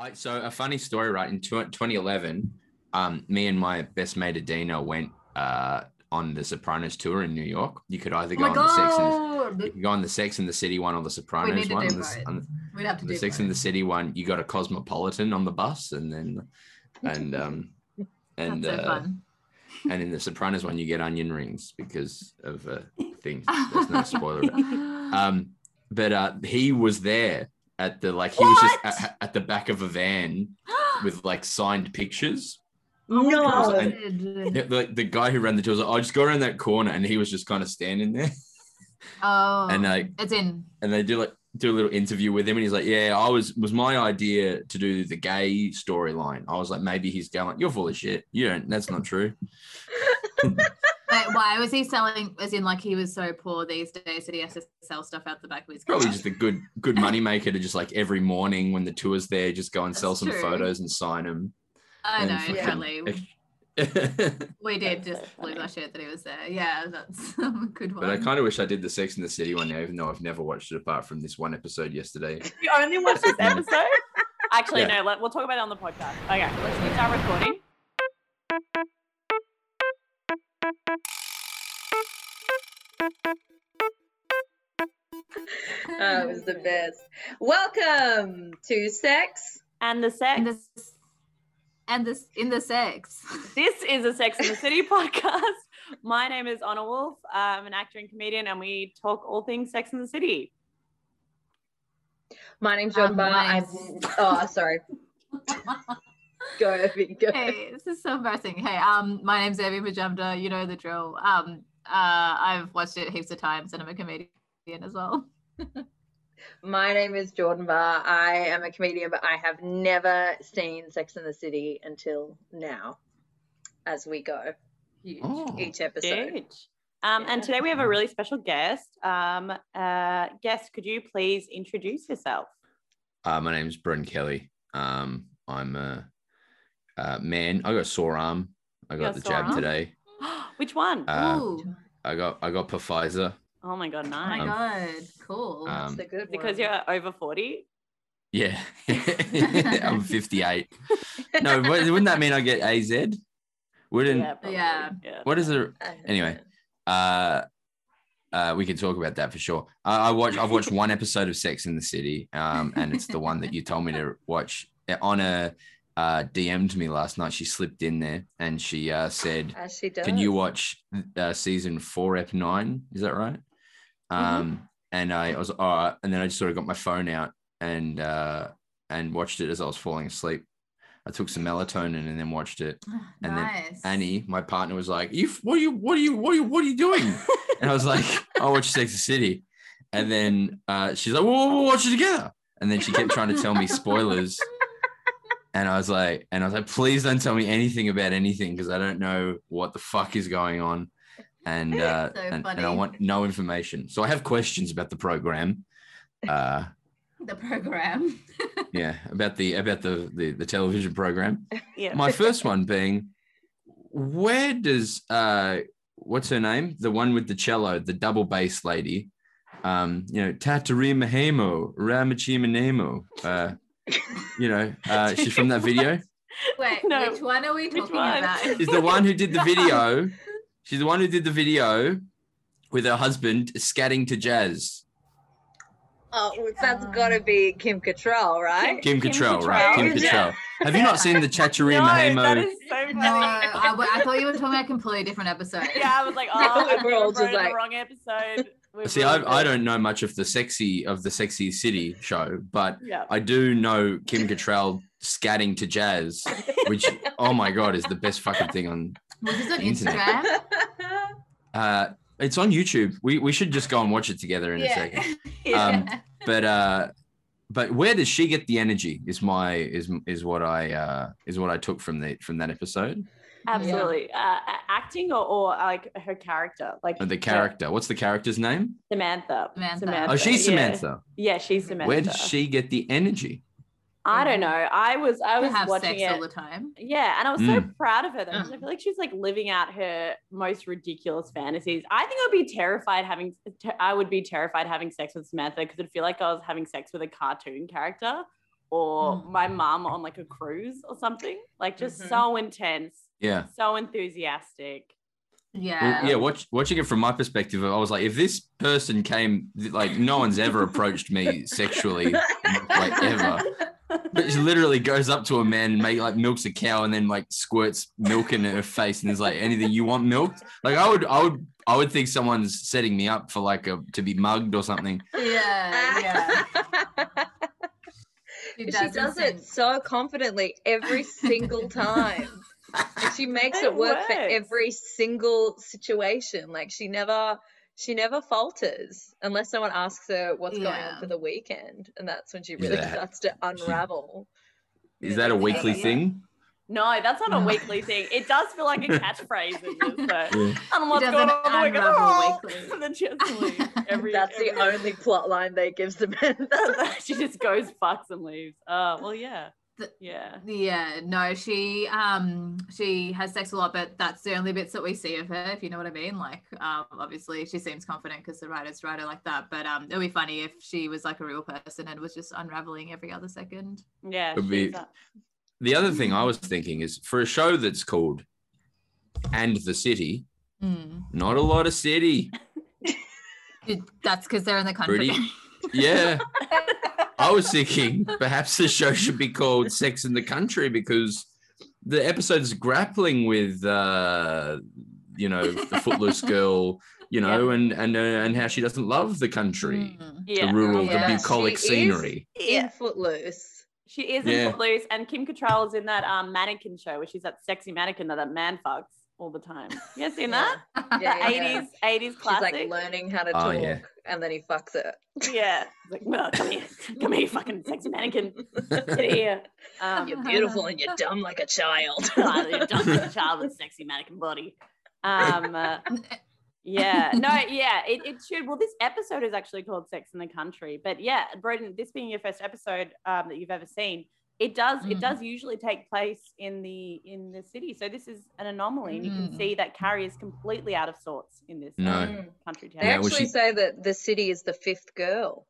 I, so a funny story, right? In tw- 2011, um, me and my best mate Adina went uh, on the Sopranos tour in New York. You could either Oh go my on the Sex and you could go on the Sex and the City one or the Sopranos one. On the, on We'd have to the Sex and the City one, you got a Cosmopolitan on the bus, and then and um and That's so uh, and in the Sopranos one, you get onion rings because of a thing. There's no spoiler. Um, but uh, he was there at the like he was just at, at the back of a van with like signed pictures. Oh my No. God. The, the, the guy who ran the tour was like, "I just go around that corner," and he was just kind of standing there. Oh, And, like- it's in. And they do like do a little interview with him, and he's like, "Yeah, I was was my idea to do the gay storyline. I was like, maybe he's going, you're full of shit. You don't. That's not true. Wait, why was he selling? As in, like he was so poor these days that he has to sell stuff out the back of his car. Probably just a good good money maker to just like every morning when the tour's there, just go and sell some true. photos and sign them." I know, fucking- totally. We did just lose our shit that he was there. Yeah, that's a good one. But I kind of wish I did the Sex and the City one now, even though I've never watched it apart from this one episode yesterday. You only watched this episode? Actually, Yeah. no. Let, we'll talk about it on the podcast. Okay, let's start recording. Oh, it was the best. Welcome to Sex. And the sex. and this and this in the sex. This is a Sex in the City podcast. My name is Honor Wolf. I'm an actor and comedian, and we talk all things Sex in the City. My name's John Um, Barr. my I'm, oh, sorry. Go, Urvi, go. hey, this is so embarrassing. Hey, um, my name's Urvi Majumdar. You know the drill. Um, uh, I've watched it heaps of times, and I'm a comedian as well. My name is Jordan Barr. I am a comedian, but I have never seen Sex in the City until now as we go Huge. Oh, each episode. Huge. Um, and today we have a really special guest. Um, uh, guest, could you please introduce yourself? uh, my name's Broden Kelly. Um, I'm a, uh man. I got a sore arm. I got got the jab arm? today. Which one? Uh, Ooh. I got I got Pfizer. oh my god, nice. Oh my um, god, cool. um, That's a good because you're over 40. Yeah, I'm 58. No, wouldn't that mean I get AZ? Wouldn't probably. Yeah. yeah. what is it? Anyway. uh uh, we can talk about that for sure. I I watch. I've watched one episode of Sex in the City, um, and it's the one that you told me to watch. Honor uh, DM'd me last night. She slipped in there and she uh, said, As she. "Can you watch uh, season four, ep nine? Is that right?" Um, and I, I was all right, and then I just sort of got my phone out and uh, and watched it as I was falling asleep. I took some melatonin and then watched it. and then. Annie, my partner, was like, "You, what are you, what are you, what are you, what are you doing?" And I was like, "I watch Sex and City," and then uh, she's like, "Well, we'll watch it together." And then she kept trying to tell me spoilers, and I was like, "And I was like, please don't tell me anything about anything because I don't know what the fuck is going on." And uh, So and, and I want no information. So I have questions about the program. Uh, the program. yeah, about the about the the, the television program. Yeah. My first one being, where does uh what's her name? The one with the cello, the double bass lady. Um, you know, Tatarima Hemo, Ramachima Nemo. Uh, you know, uh, she's from that video. Wait, No. which one are we Which talking one? about? She's the one who did the video. She's the one who did the video with her husband scatting to jazz. Oh, that's got to be Kim Cattrall, right? Kim Kim Cattrall, right? Kim Cattrall. Cattrall. Have you not seen the Chaturima no, that Hemo? is so funny. No, I, I thought you were talking about a completely different episode. yeah, I was like, oh, We're all wrote just the like- wrong episode. We See, ruined I, I don't know much of the sexy of the sexy city show, but Yeah. I do know Kim Cattrall scatting to jazz, which oh my god is the best fucking thing on. Was this on Internet. Instagram? Uh, it's on YouTube. We we should just go and watch it together in a second. Um, But uh, but where does she get the energy? Is my is is what I uh is what I took from the from that episode. Absolutely. Uh, acting or, or like her character, like Uh, The character. What's the character's name? Samantha. Samantha. Oh, she's. Samantha. Yeah, she's Samantha. Where does she get the energy? I don't know. I was I I was have watching sex it. all the time. Yeah, and I was so Mm. proud of her though. Uh. 'cause I feel like she's like living out her most ridiculous fantasies. I think I would be terrified having. I would be terrified having sex with Samantha because I'd feel like I was having sex with a cartoon character. or Mm. my mom on like a cruise or something. Like just Mhm. so intense, Yeah. so enthusiastic. Yeah. Well, yeah, watch, watching it from my perspective, I was like, if this person came, like, no one's ever approached me sexually, like ever. But she literally goes up to a man and make like milks a cow and then like squirts milk in her face and is like, anything you want milked? Like, I would, I would, I would think someone's setting me up for like a to be mugged or something. Yeah. Yeah. She she does, does it so confidently every single time. And she makes It it work for every single situation. Like she never she never falters unless someone asks her what's going on for the weekend. And that's when she really that- starts to unravel. Is that a weekly Yeah. thing? No, that's not a weekly thing. It does feel like a catchphrase in this, though. Yeah. And what's going on an the weekend? Oh! weekly. And then she has to leave. Every, That's the only plot line they gives the men. she just goes, fucks, and leaves. Uh, well, yeah. The- Yeah. Yeah, no, she um she has sex a lot, but that's the only bits that we see of her, if you know what I mean. Like, um, obviously she seems confident because the writers write her like that. But um, it'd be funny if she was like a real person and was just unraveling every other second. Yeah. Be- The other thing I was thinking is for a show that's called And the City, Mm. not a lot of city. That's because they're in the country. Pretty, yeah. I was thinking perhaps the show should be called Sex in the Country because the episode's grappling with, uh, you know, the footloose girl, you know, and and uh, and how she doesn't love the country, Mm. the yeah. rural, Yeah. the bucolic She scenery. Yeah. In Footloose. She is Yeah. in Footloose, and Kim Cattrall is in that um, mannequin show where she's that sexy mannequin that that man fucks all the time. You guys seen that? Yeah, The yeah, yeah. 80s, 80s She's like learning how to Oh, talk yeah. And then he fucks it. yeah. Like, well, come here. Come here, you fucking sexy mannequin. Get here. Um, You're beautiful and you're dumb like a child. You're just like a child with a sexy mannequin body. Um, uh, yeah, no, yeah, it, it should. Well, this episode is actually called Sex in the Country, but yeah, Broden, this being your first episode um, that you've ever seen, it does it Mm. does usually take place in the in the city. So this is an anomaly, and you can Mm. see that Carrie is completely out of sorts in this No. Mm. country town. They Yeah, well, actually she- say that the city is the fifth girl.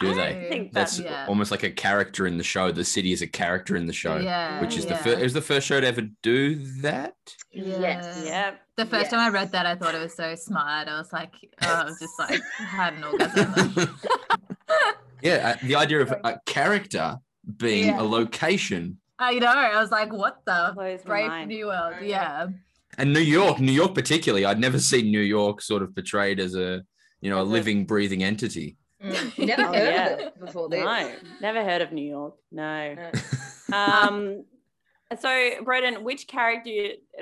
Do they? don't think That's that, Yeah. almost like a character in the show. The city is a character in the show, yeah, which is the first. It was the first show to ever do that. Yes. yeah, The first time I read that, I thought it was so smart. I was like, oh, I was just like, had an orgasm. yeah, uh, the idea of a character being Yeah. a location, I know. I was like, what the blows my brave mind. new world? I know. Yeah. and New York, New York particularly. I'd never seen New York sort of portrayed as a you know a As a- living, breathing entity. Mm. Never Oh, heard yeah. of it before this. No, never heard of New York. No. No. um so Broden, which character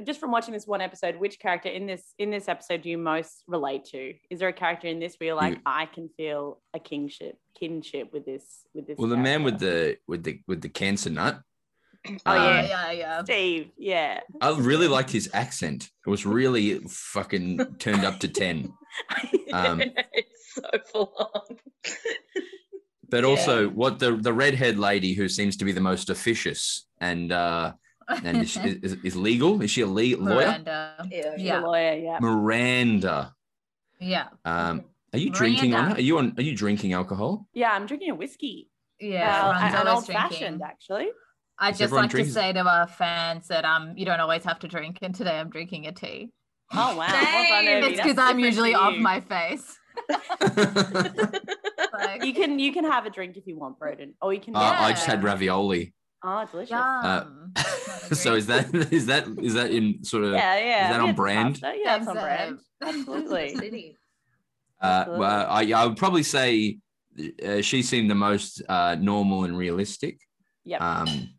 just from watching this one episode which character in this in this episode do you most relate to is there a character in this where you're like You- i can feel a kingship kinship with this with this Well, the man with the with the with the cancer nut. Oh, Oh, yeah. um, yeah, yeah. steve yeah I really liked his accent. It was really fucking turned up to ten. Um, it's so full on. But Yeah. also, what the the redhead lady who seems to be the most officious and uh and is, is, is legal? Is she a le- lawyer? Miranda. Yeah. She's a Yeah. lawyer yeah Miranda. Yeah. Um, are you drinking on? Are you on? Are you drinking alcohol? yeah i'm drinking a whiskey Yeah. uh, Ron's an always old fashioned actually I Does just everyone like to say to our fans that um you don't always have to drink, and today I'm drinking a tea. oh wow well done, It's because I'm usually off my face. Like, you can you can have a drink if you want Broden or you can Uh, I just had ravioli. Oh delicious yum. So is that is that is that in sort of? Yeah, yeah. that we on brand? pasta. Yeah, it's on brand. uh, Absolutely. Uh, well, I, I would probably say uh, she seemed the most uh, normal and realistic. Yeah. Um,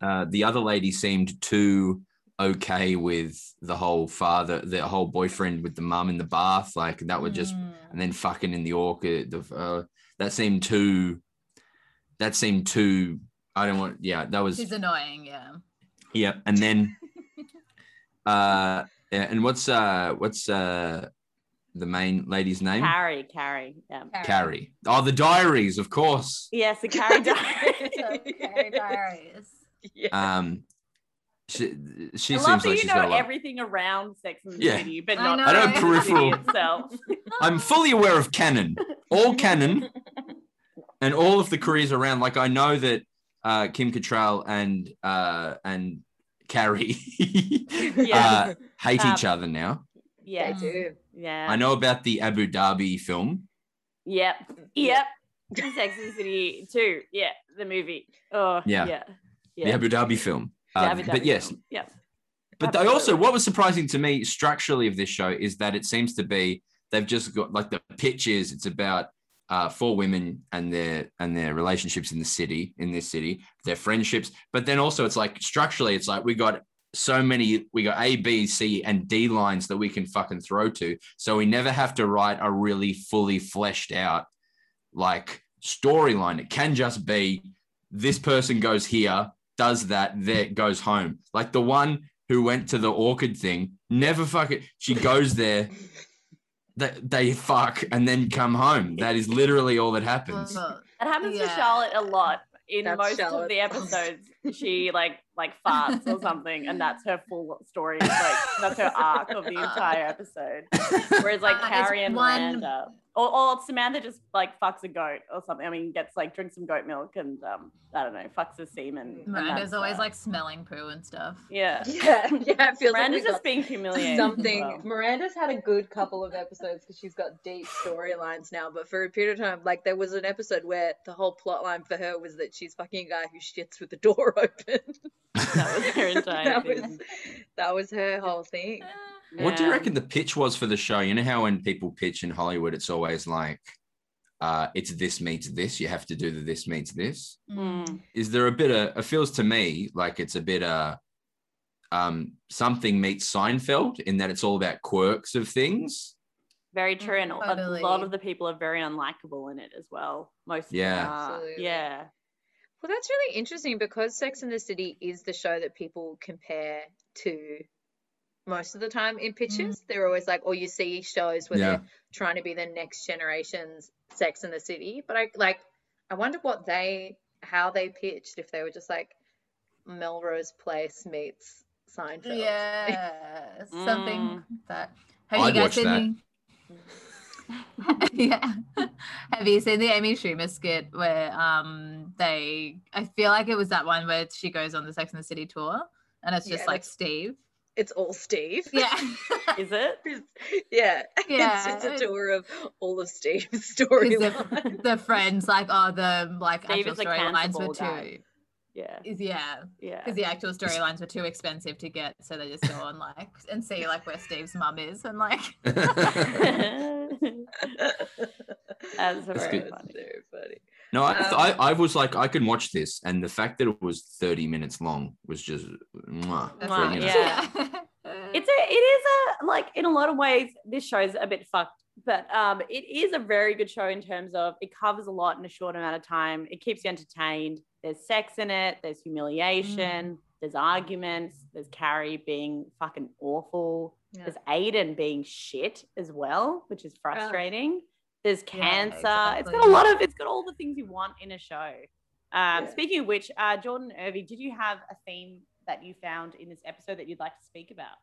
uh, the other lady seemed too okay with the whole father, the whole boyfriend with the mum in the bath, like that would just, Mm. and then fucking in the orchid. The, uh, that seemed too. That seemed too. I don't want. Yeah, that was. She's annoying, yeah. Yeah, and then, uh, yeah, and what's uh, what's uh, the main lady's name? Carrie, Carrie. Yeah. Carrie. Oh, the diaries, of course. Yes, the Carrie diary. So, Carrie Diaries. Yeah. Um, she she I seems love that like you she's got know everything around Sex and the Yeah. City, but I not know. I know Sex and peripheral. itself. I'm fully aware of canon, all canon. and all of the careers around. Like I know that uh, Kim Cattrall and uh, and Carrie Yeah. uh, hate Um, each other now. Yeah. They do. Yeah. I know about the Abu Dhabi film. Yep. Yep. Sex and the City too. Yeah. The movie. Oh. Yeah. Yeah. the Abu Dhabi film. Uh, Abu but yes, film. Yeah. But they also, what was surprising to me structurally of this show is that it seems to be they've just got like the pitch is it's about uh, four women and their and their relationships in the city in this city, their friendships. But then also it's like structurally, it's like we got so many, we got A, B, C, and D lines that we can fucking throw to, so we never have to write a really fully fleshed out like storyline. It can just be this person goes here, does that, there goes home. Like the one who went to the orchid thing, never fucking she goes there, they, they fuck and then come home. That is literally all that happens. Well, It happens to Charlotte a lot. In That's most of the episodes, she like like farts or something, and that's her full story. It's like that's her arc of the entire episode. Whereas like Uh, Carrie and one- Miranda, or, or Samantha just like fucks a goat or something. I mean, gets like drinks some goat milk and um, I don't know, fucks a semen. and Miranda's always uh, like smelling poo and stuff. yeah. Yeah, yeah. It feels Miranda's like we just being humiliated. something. well. Miranda's had a good couple of episodes because she's got deep storylines now. But for a period of time, like there was an episode where the whole plot line for her was that she's fucking a guy who shits with the door open. That was her entire that thing. was that was her whole thing. What do you reckon the pitch was for the show? You know how when people pitch in Hollywood, it's always like, uh, it's this meets this. You have to do the this meets this. Mm. is there a bit of it feels to me like it's a bit of um something meets Seinfeld in that it's all about quirks of things. Very true, and a- a lot of the people are very unlikable in it as well. Most of them Yeah. are. Yeah, Well, that's really interesting because Sex and the City is the show that people compare to most of the time in pitches. They're always like, or you see shows where Yeah. they're trying to be the next generation's Sex and the City. But I like, I wonder what they, how they pitched if they were just like Melrose Place meets Seinfeld. Yeah, something Mm. like that. Have I'd you guys seen that. the? yeah. Have you seen the Amy Schumer skit where um they? I feel like it was that one where she goes on the Sex and the City tour, and it's just Yeah, like Steve. It's all Steve. Yeah. is it? yeah. Yeah. It's just a tour of all of Steve's 'Cause storylines. the, the friends like oh the like Steve actual is a storylines were cancelable guy. too Yeah, is yeah yeah. because the actual storylines were too expensive to get so they just go on like and see like where Steve's mum is and like That's That's very good. funny. so funny. No, I, Um, I I was like I can watch this, and the fact that it was thirty minutes long was just mwah, That's Wow, for, what- you know. yeah. It's a, it is a like in a lot of ways this show's a bit fucked, but um, it is a very good show in terms of it covers a lot in a short amount of time. It keeps you entertained. There's sex in it. There's humiliation. There's arguments. There's Carrie being fucking awful. Yeah. There's Aiden being shit as well, which is frustrating. There's Yeah, cancer. It's got a lot of. It's got all the things you want in a show. Um, Yeah. Speaking of which, uh, Jordan Urvi, did you have a theme that you found in this episode that you'd like to speak about?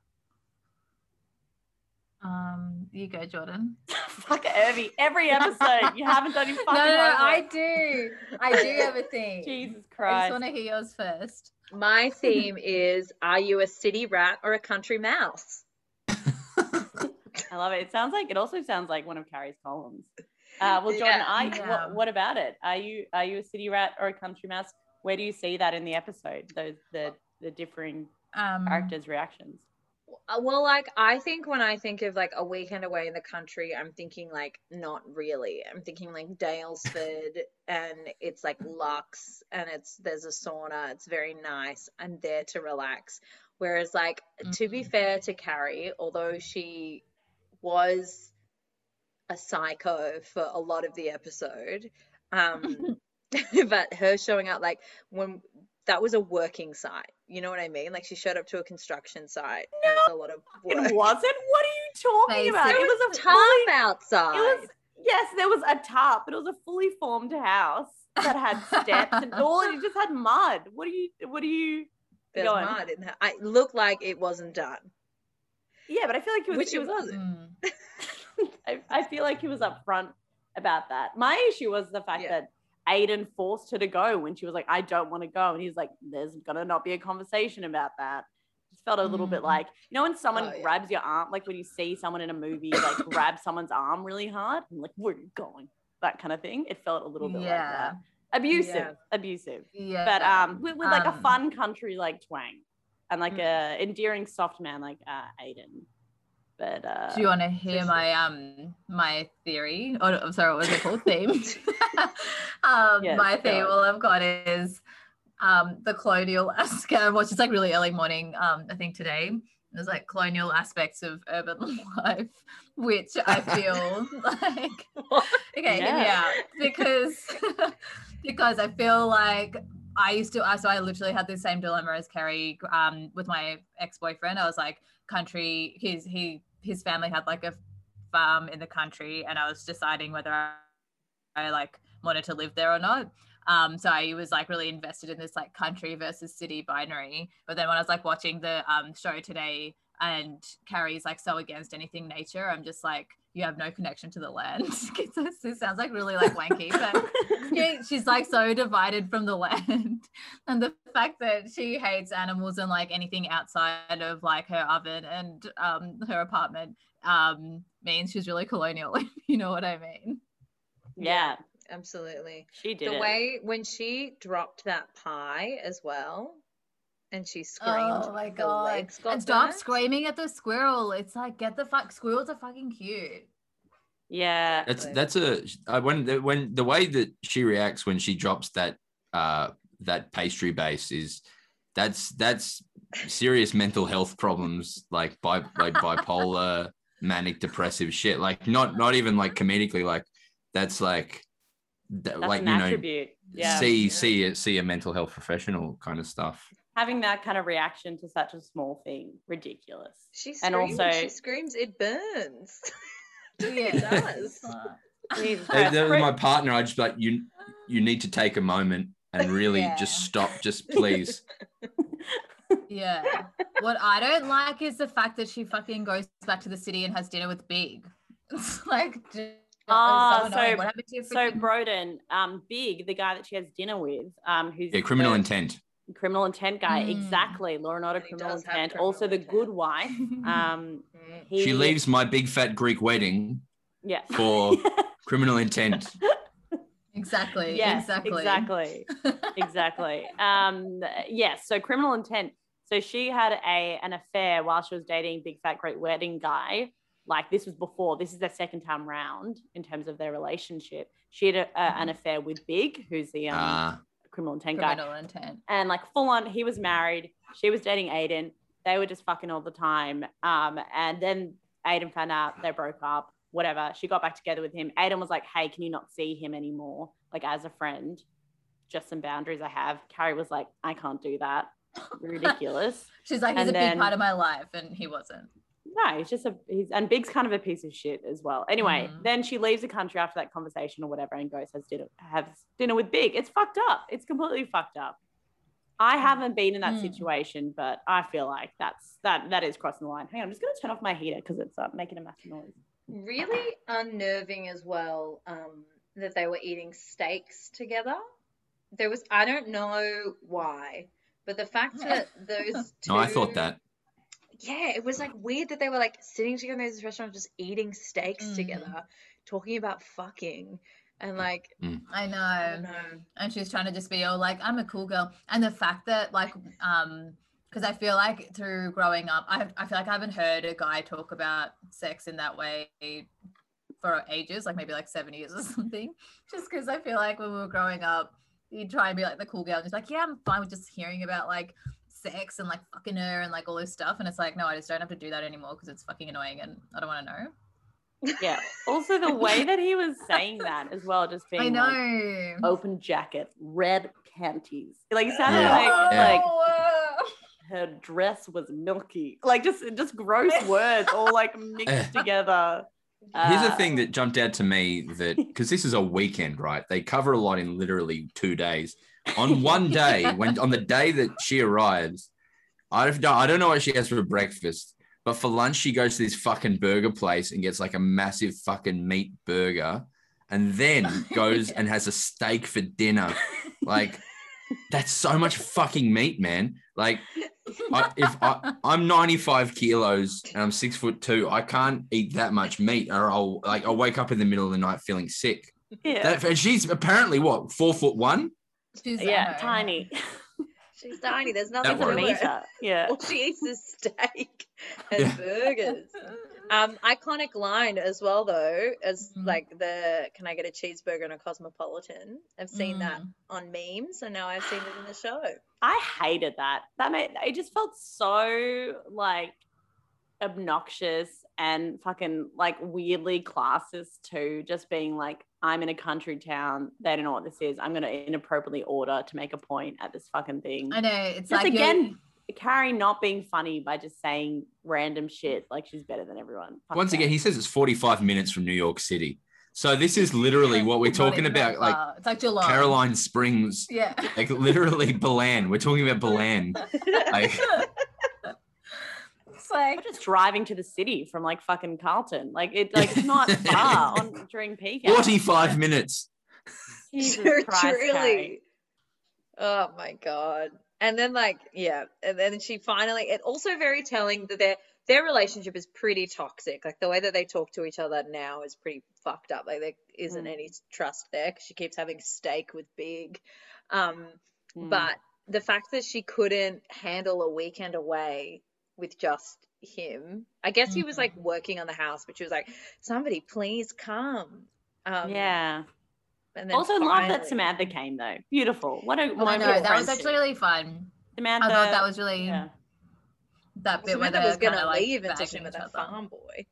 um you go Jordan Fuck Urvi, every episode you haven't done your no, fucking no, no, I do I do have a theme. Jesus Christ! I just want to hear yours first My theme is Are you a city rat or a country mouse? I love it. It sounds like it also sounds like one of Carrie's columns. Uh, well, Jordan, Yeah. I Yeah. what, what about it? Are you are you a city rat or a country mouse? Where do you see that in the episode? Those the the differing um characters' reactions. Uh, Well, like I think when I think of like a weekend away in the country, I'm thinking like not really. I'm thinking like Daylesford and it's like Lux and it's there's a sauna. It's very nice. I'm there to relax. Whereas like to be Mhm. fair to Carrie, although she was a psycho for a lot of the episode, um, but her showing up like when that was a working site. You know what I mean? Like she showed up to a construction site. and a lot of It wasn't. What are you talking about? It Basic. was a tarp fully, outside. It was yes, there was a tarp, but it was a fully formed house that had steps and all. and It just had mud. What are you? What are you? There's going? mud in her. I looked like it wasn't done, Yeah, but I feel like he was. which it was wasn't. I, I feel like he was upfront about that. My issue was the fact Yeah. that Aiden forced her to go when she was like, I don't want to go. And he's like, there's gonna not be a conversation about that. Just felt a little bit Mm. like, you know, when someone Oh, yeah. grabs your arm, like when you see someone in a movie like grab someone's arm really hard, and like, where are you going? That kind of thing. It felt a little bit like Yeah. that. Abusive, Yeah. abusive. Yeah. But um with, with like a Um, fun country like twang and like Mm. a endearing soft man like uh Aiden. But uh Do you want to hear sure. my um my theory? Oh, I'm sorry, what was it called? Theme. um, Yes, my theme, all I've got is um the colonial aspect. I watched it's like really early morning. Um, I think today there's like colonial aspects of urban life, which I feel like okay, yeah, because because I feel like I used to. I So I literally had the same dilemma as Carrie um, with my ex boyfriend. I was like, country. His he his family had like a farm in the country, and I was deciding whether I, I like wanted to live there or not. Um, so I was like really invested in this like country versus city binary. But then when I was like watching the um, show today, and Carrie's like so against anything nature, I'm just like, you have no connection to the land. this sounds like really like wanky, but yeah, she's like so divided from the land. And the fact that she hates animals and like anything outside of like her oven and um, her apartment um, means she's really colonial. if you know what I mean? yeah, absolutely. she did the it. way when she dropped that pie as well, and she screamed. Oh my the god! legs got And stop burnt. screaming at the squirrel. It's like get the fuck. Squirrels are fucking cute. yeah. That's that's a I when the, when the way that she reacts when she drops that uh that pastry base is that's that's serious mental health problems like bi like bipolar manic depressive shit like not not even like comedically like that's like that, That's like an you know attribute. Yeah. see Yeah. see see a mental health professional kind of stuff Having that kind of reaction to such a small thing, ridiculous. She And screams. also- she screams. It burns. Yeah, it does. Jesus That- Christ. that was my partner i just like you you need to take a moment and really Yeah. just stop just please Yeah. what I don't like is the fact that she fucking goes back to the city and has dinner with Big. It's like, just- it's Ah, so so- what happened to your so Broden, um, Big, the guy that she has dinner with, um, who's yeah criminal the intent criminal intent guy, Mm. exactly. Law and Order, And criminal does have intent. criminal also, the good wife. Um, Mm. he, she leaves my big fat greek wedding Yeah. for criminal intent exactly. yes, exactly. exactly. exactly. Um, yes. So criminal intent. So she had a an affair while she was dating big fat great wedding guy. Like this was before. This is their second time round in terms of their relationship. She had a, a, an affair with Big, who's the um, Ah, criminal intent guy, Criminal intent. and like full on. He was married. She was dating Aiden. They were just fucking all the time. Um, and then Aiden found out they broke up. Whatever. She got back together with him. Aiden was like, "Hey, can you not see him anymore? Like as a friend." Just some boundaries I have. Carrie was like, I can't do that. Ridiculous. She's like, he's And a then- big part of my life, and he wasn't. No, he's just a he's and Big's kind of a piece of shit as well. Anyway, Mhm. then she leaves the country after that conversation or whatever and goes has dinner has dinner with Big. It's fucked up. It's completely fucked up. I haven't been in that Mm. situation, but I feel like that's that that is crossing the line. Hang on, I'm just gonna turn off my heater because it's uh, making a massive noise. Really unnerving as well. Um, that they were eating steaks together. There was I don't know why, but the fact that those two. no i thought that Yeah, it was like weird that they were like sitting together in this restaurant, just eating steaks Mhm. together, talking about fucking, and like I I know. don't know. and she's trying to just be all like i'm a cool girl and the fact that like um because i feel like through growing up I, I feel like i haven't heard a guy talk about sex in that way for ages like maybe like seven years or something just because i feel like when we were growing up you'd try and be like the cool girl and just like yeah i'm fine with just hearing about like sex and like fucking her and like all this stuff and it's like no i just don't have to do that anymore because it's fucking annoying and i don't want to know Yeah. Also, the way that he was saying that as well, just being i like, open jacket, red panties. Like it sounded Yeah. like Yeah. like Oh, her dress was milky. Like just just gross words all like mixed together. Here's the Uh, thing that jumped out to me that because this is a weekend, right? They cover a lot in literally two days. On one day, when on the day that she arrives, I don't, I don't know what she has for breakfast, but for lunch she goes to this fucking burger place and gets like a massive fucking meat burger, and then goes and has a steak for dinner. Like, that's so much fucking meat, man. Like, I, if I, I'm 95 kilos and I'm six foot two, I can't eat that much meat, or I'll like I'll wake up in the middle of the night feeling sick. Yeah. That, and she's apparently what four foot one. She's, yeah, tiny. She's tiny. There's nothing She's a works. wrong with her. Yeah. All she eats is steak and Yeah. burgers. Um, iconic line as well though, as Mhm. like the "Can I get a cheeseburger and a cosmopolitan?" I've seen that Mm. on memes, and now I've seen it in the show. I hated that. That made it just felt so like obnoxious and fucking like weirdly classist too. Just being like, I'm in a country town. They don't know what this is. I'm gonna inappropriately order to make a point at this fucking thing. I know. It's Just like you're- again, Carrie not being funny by just saying random shit like she's better than everyone. Fuck Once that. again, he says it's 45 minutes from New York City. So this is literally what we're talking about, like it's like Geelong. Caroline Springs, Yeah. like literally Ballan. We're talking about Ballan. Like, it's like We're just driving to the city from like fucking Carlton. Like it, like it's not far on during peak hours. 45 minutes. Jesus Tru- Christ, Carrie. Truly. Oh my god. And then like yeah, and then she finally it also very telling that their their relationship is pretty toxic. Like the way that they talk to each other now is pretty fucked up. Like there isn't Mm. any trust there because she keeps having steak with Big. Um Mm. but the fact that she couldn't handle a weekend away with just him. I guess he was like working on the house, but she was like, "Somebody please come." Um yeah. and then Also, love that Samantha came though. Beautiful. What a I wonderful know that was actually really fun. Samantha. I thought that was really yeah. that bit where Samantha they was were gonna like, leave into backing him with each that farm boy.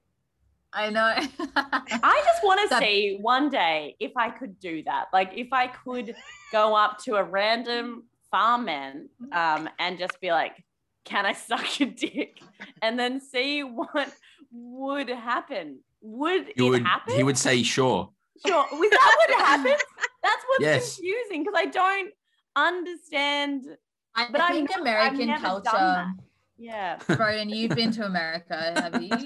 I know. I just want to That- see one day if I could do that. Like if I could go up to a random farmman um, and just be like, "Can I suck your dick?" and then see what would happen. Would You it would, happen? he would say, sure. Sure. Was that what happened? That's what's Yes. confusing because I don't understand. I But I've think never- I've American never done culture. that. Yeah. Broden, you've been to America, have you?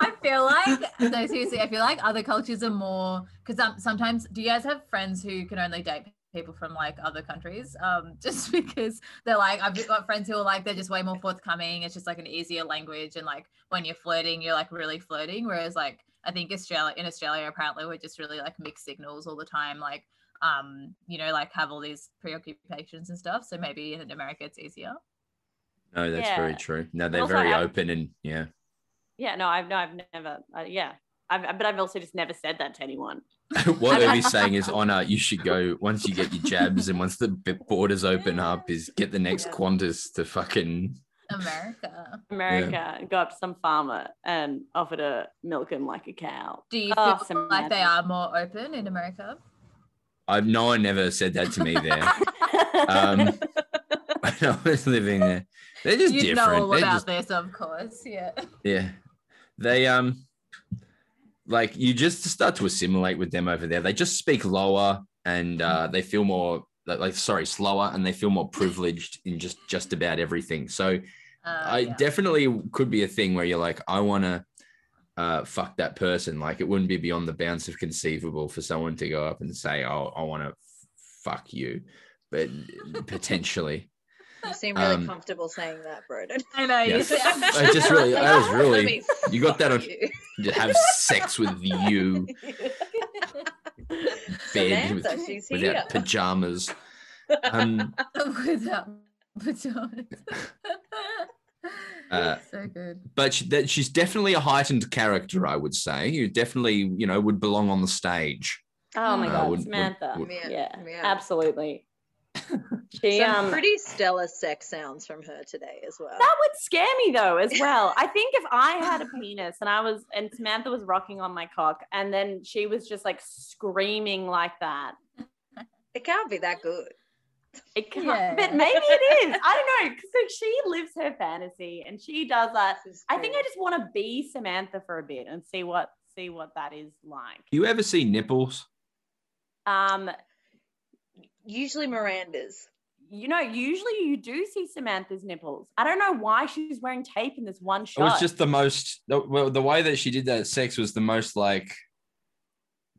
I feel like, no, seriously, I feel like other cultures are more because um, sometimes, do you guys have friends who can only date people from like other countries? Um, just because they're like, I've got friends who are like, they're just way more forthcoming. It's just like an easier language, and like when you're flirting, you're like really flirting. Whereas like I think Australia in Australia, apparently, we're just really like mixed signals all the time, like. Um, you know, like have all these preoccupations and stuff. So maybe in America it's easier. No, that's very true. No, they're Also, very I've- open and yeah. Yeah. No, I've no, I've never. Uh, yeah. I've, but I've also just never said that to anyone. what I'm- saying is, Honor, you should go once you get your jabs and once the borders open up, is get the next Yeah. Qantas to fucking. America. America, go up to some farmer and offer to milk him like a cow. Do you Oh, feel like they are more open in America? I've no one never said that to me there. Um, when I was living there. They're just you different. know all They're about just- this, of course. Yeah. Yeah. They um like you just start to assimilate with them over there. They just speak lower and uh they feel more like, sorry, slower and they feel more privileged in just just about everything. So Uh, I yeah. definitely could be a thing where you're like, I want to uh, fuck that person. Like it wouldn't be beyond the bounds of conceivable for someone to go up and say, "Oh, I want to fuck you," but potentially. You seem really Um, comfortable saying that, Broden. I know. Yeah. You see, I just really, I was really, you got that on- you. to have sex with you, bed with, she's without here. pajamas. Um, without pajamas. Uh, so good. but she, that she's definitely a heightened character, I would say. You definitely, you know, would belong on the stage. Oh my Uh, god, would- would- Samantha. would- yeah, Yeah, yeah. absolutely. she Some um pretty stellar sex sounds from her today as well. that would scare me though as well. I think if I had a penis and I was and Samantha was rocking on my cock and then she was just like screaming like that. It can't be that good. It can't, Yeah. but maybe it is. I don't know. So she lives her fantasy and she does that. I think I just want to be Samantha for a bit and see what see what that is like. You ever see nipples? Um, usually Miranda's. you know, usually you do see Samantha's nipples. I don't know why she's wearing tape in this one shot. It was just the most. the- Well, the way that she did that sex was the most like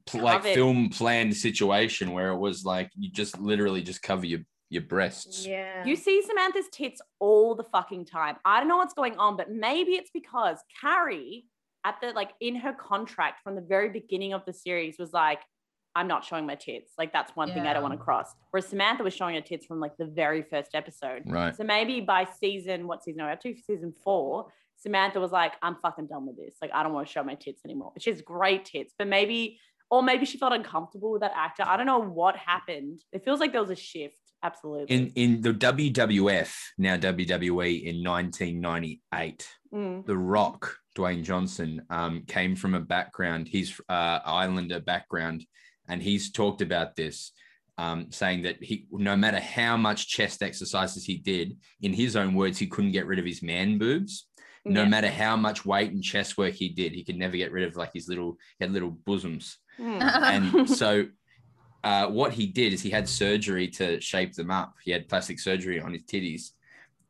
pl- like Covered. film planned situation where it was like you just literally just cover your your breasts. Yeah. You see Samantha's tits all the fucking time. I don't know what's going on, but maybe it's because Carrie, at the like in her contract from the very beginning of the series, was like, I'm not showing my tits. Like that's one thing I don't want to cross. Whereas Samantha was showing her tits from like the very first episode. Right. So maybe by season, what season are we up to? Season four, Samantha was like, I'm fucking done with this. Like, I don't want to show my tits anymore. She has great tits, but maybe, or maybe she felt uncomfortable with that actor. I don't know what happened. It feels like there was a shift. Absolutely. In in the WWF, now WWE in 1998, Mm. The Rock, Dwayne Johnson, um, came from a background, he's uh, Islander background, and he's talked about this, um, saying that he, no matter how much chest exercises he did, in his own words, he couldn't get rid of his man boobs. No Yeah. matter how much weight and chest work he did, he could never get rid of like his little, he had little bosoms. Mm. And so, uh, what he did is he had surgery to shape them up. He had plastic surgery on his titties.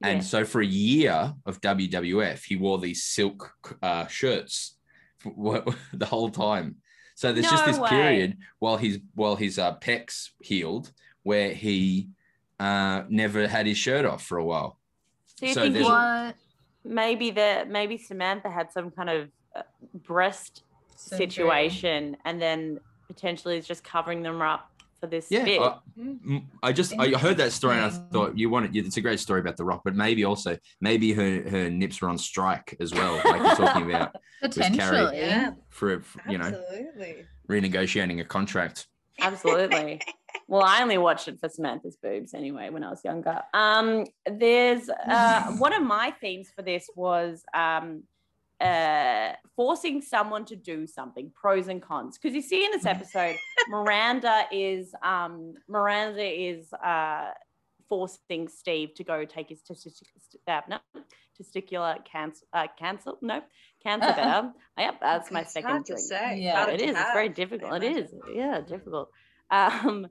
And so for a year of WWF, he wore these silk uh, shirts for, the whole time. So there's just this way. period while his while his uh, pecs healed, where he uh, never had his shirt off for a while. So you So think there's- what maybe the maybe Samantha had some kind of uh, breast Surgery. situation, and then potentially is just covering them up for this Yeah, bit. I, mm, I just I heard that story and I thought you wanted it's a great story about the Rock, but maybe also maybe her her nips were on strike as well, like you're talking about potentially. Yeah. for, for you know Absolutely. renegotiating a contract. Absolutely. well, I only watched it for Samantha's boobs anyway when I was younger. Um, there's uh, one of my themes for this was um, uh, forcing someone to do something, pros and cons. Because you see in this episode, Miranda is um, Miranda is uh, forcing Steve to go take his testic- uh, no, testicular cancer. Uh, cancer? No, cancer better. Yep, that's my It's second hard to say. Yeah, Harder It to. It's very difficult. It is. Yeah, difficult. Um,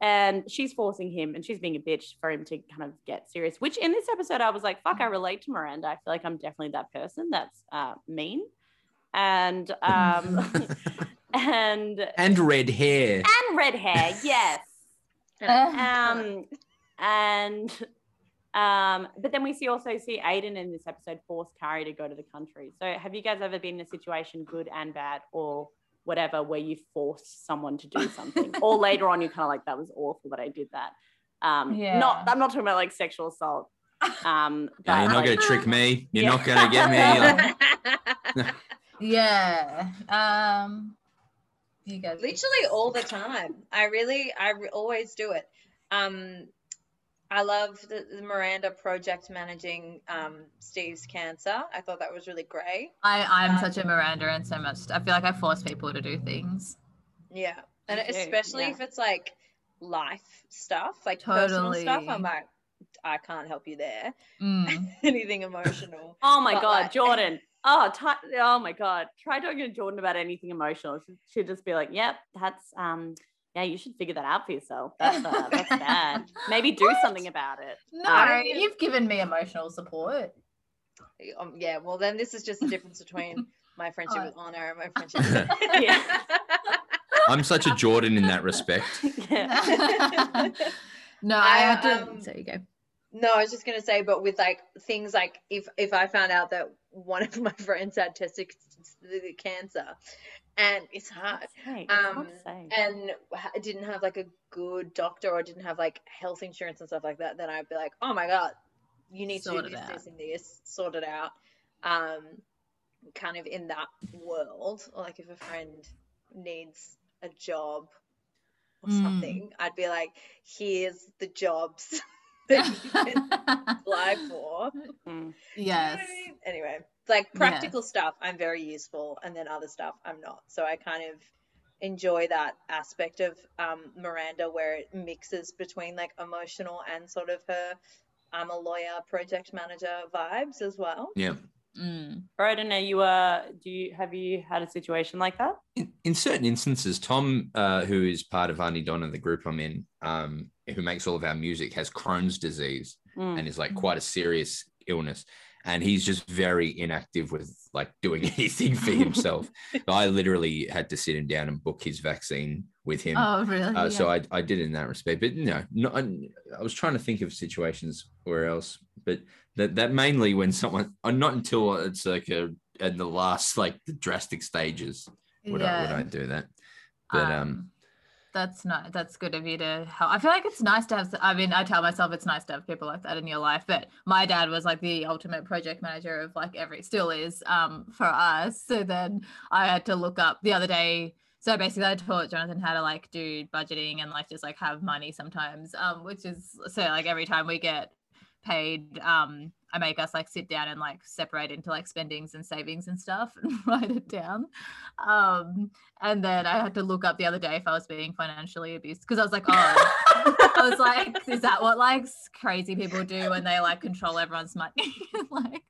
and she's forcing him, and she's being a bitch for him to kind of get serious. Which in this episode, I was like, "Fuck, I relate to Miranda. I feel like I'm definitely that person that's uh, mean." And um, and And red hair. and red hair, yes. Um, and um, but then we see also see Aiden in this episode force Carrie to go to the country. So have you guys ever been in a situation, good and bad, or whatever, where you force someone to do something, or later on you're kind of like that was awful that I did that. Um, Yeah. not I'm not talking about like sexual assault. Um, but Yeah, you're not like- gonna trick me. You're Yeah. not gonna get me. Like, Yeah. Um. You guys. Literally all the time. I really, I re- always do it. Um, I love the, the Miranda project managing um, Steve's cancer. I thought that was really great. I I'm Um, such a Miranda and so much. I feel like I force people to do things. Yeah. And Me too, especially yeah. if it's like life stuff, like personal stuff, I'm like, I can't help you there. Mm. Anything emotional. Oh my But, god, like- Jordan. Oh, t- oh my god. Try talking to Jordan about anything emotional. She- She'd just be like, "Yep, that's um, yeah, you should figure that out for yourself. That's uh, that's bad. Maybe do What? something about it." No, I- you've given me emotional support. Um, yeah, well, then this is just the difference between my friendship Oh. with Honor and my friendship with Yeah. I'm such a Jordan in that respect. yeah. no, I, I, have to. um, so you go. No, I was just gonna say, but with like things like if if I found out that one of my friends had testicular cancer, and it's hard, it's um, to and ha- didn't have like a good doctor or didn't have like health insurance and stuff like that, then I'd be like, oh my god, you need Sort to it do this, out. this, and this, sort it out. Um, kind of in that world, or like if a friend needs a job or Mm. something, I'd be like, here's the jobs that you can apply for. Mm. You know yes. I mean? Anyway, like practical stuff, I'm very useful, and then other stuff, I'm not. So I kind of enjoy that aspect of um, Miranda where it mixes between like emotional and sort of her I'm a lawyer, project manager vibes as well. Yeah. Mm. Broden, are you uh do you have you had a situation like that? In, in certain instances, Tom, uh, who is part of Aunty Donna, the group I'm in, um, who makes all of our music, has Crohn's disease Mm. and is like quite a serious illness. And he's just very inactive with like doing anything for himself. I literally had to sit him down and book his vaccine with him. Oh, really? Uh, So I, I did in that respect, but no, no, I, I was trying to think of situations where else, but that that mainly when someone, uh, not until it's like a in the last like the drastic stages would I would I do that. But um, that's not that's good of you to help. I feel like it's nice to have. I mean, I tell myself it's nice to have people like that in your life. But my dad was like the ultimate project manager of like every, still is um for us. So then I had to look up the other day. So basically, I taught Jonathan how to like do budgeting and like just like have money sometimes. Um, which is so like every time we get paid, um, I make us like sit down and like separate into like spendings and savings and stuff and write it down. Um, and then I had to look up the other day if I was being financially abused because I was like, oh, I was like, is that what like crazy people do when they like control everyone's money? like,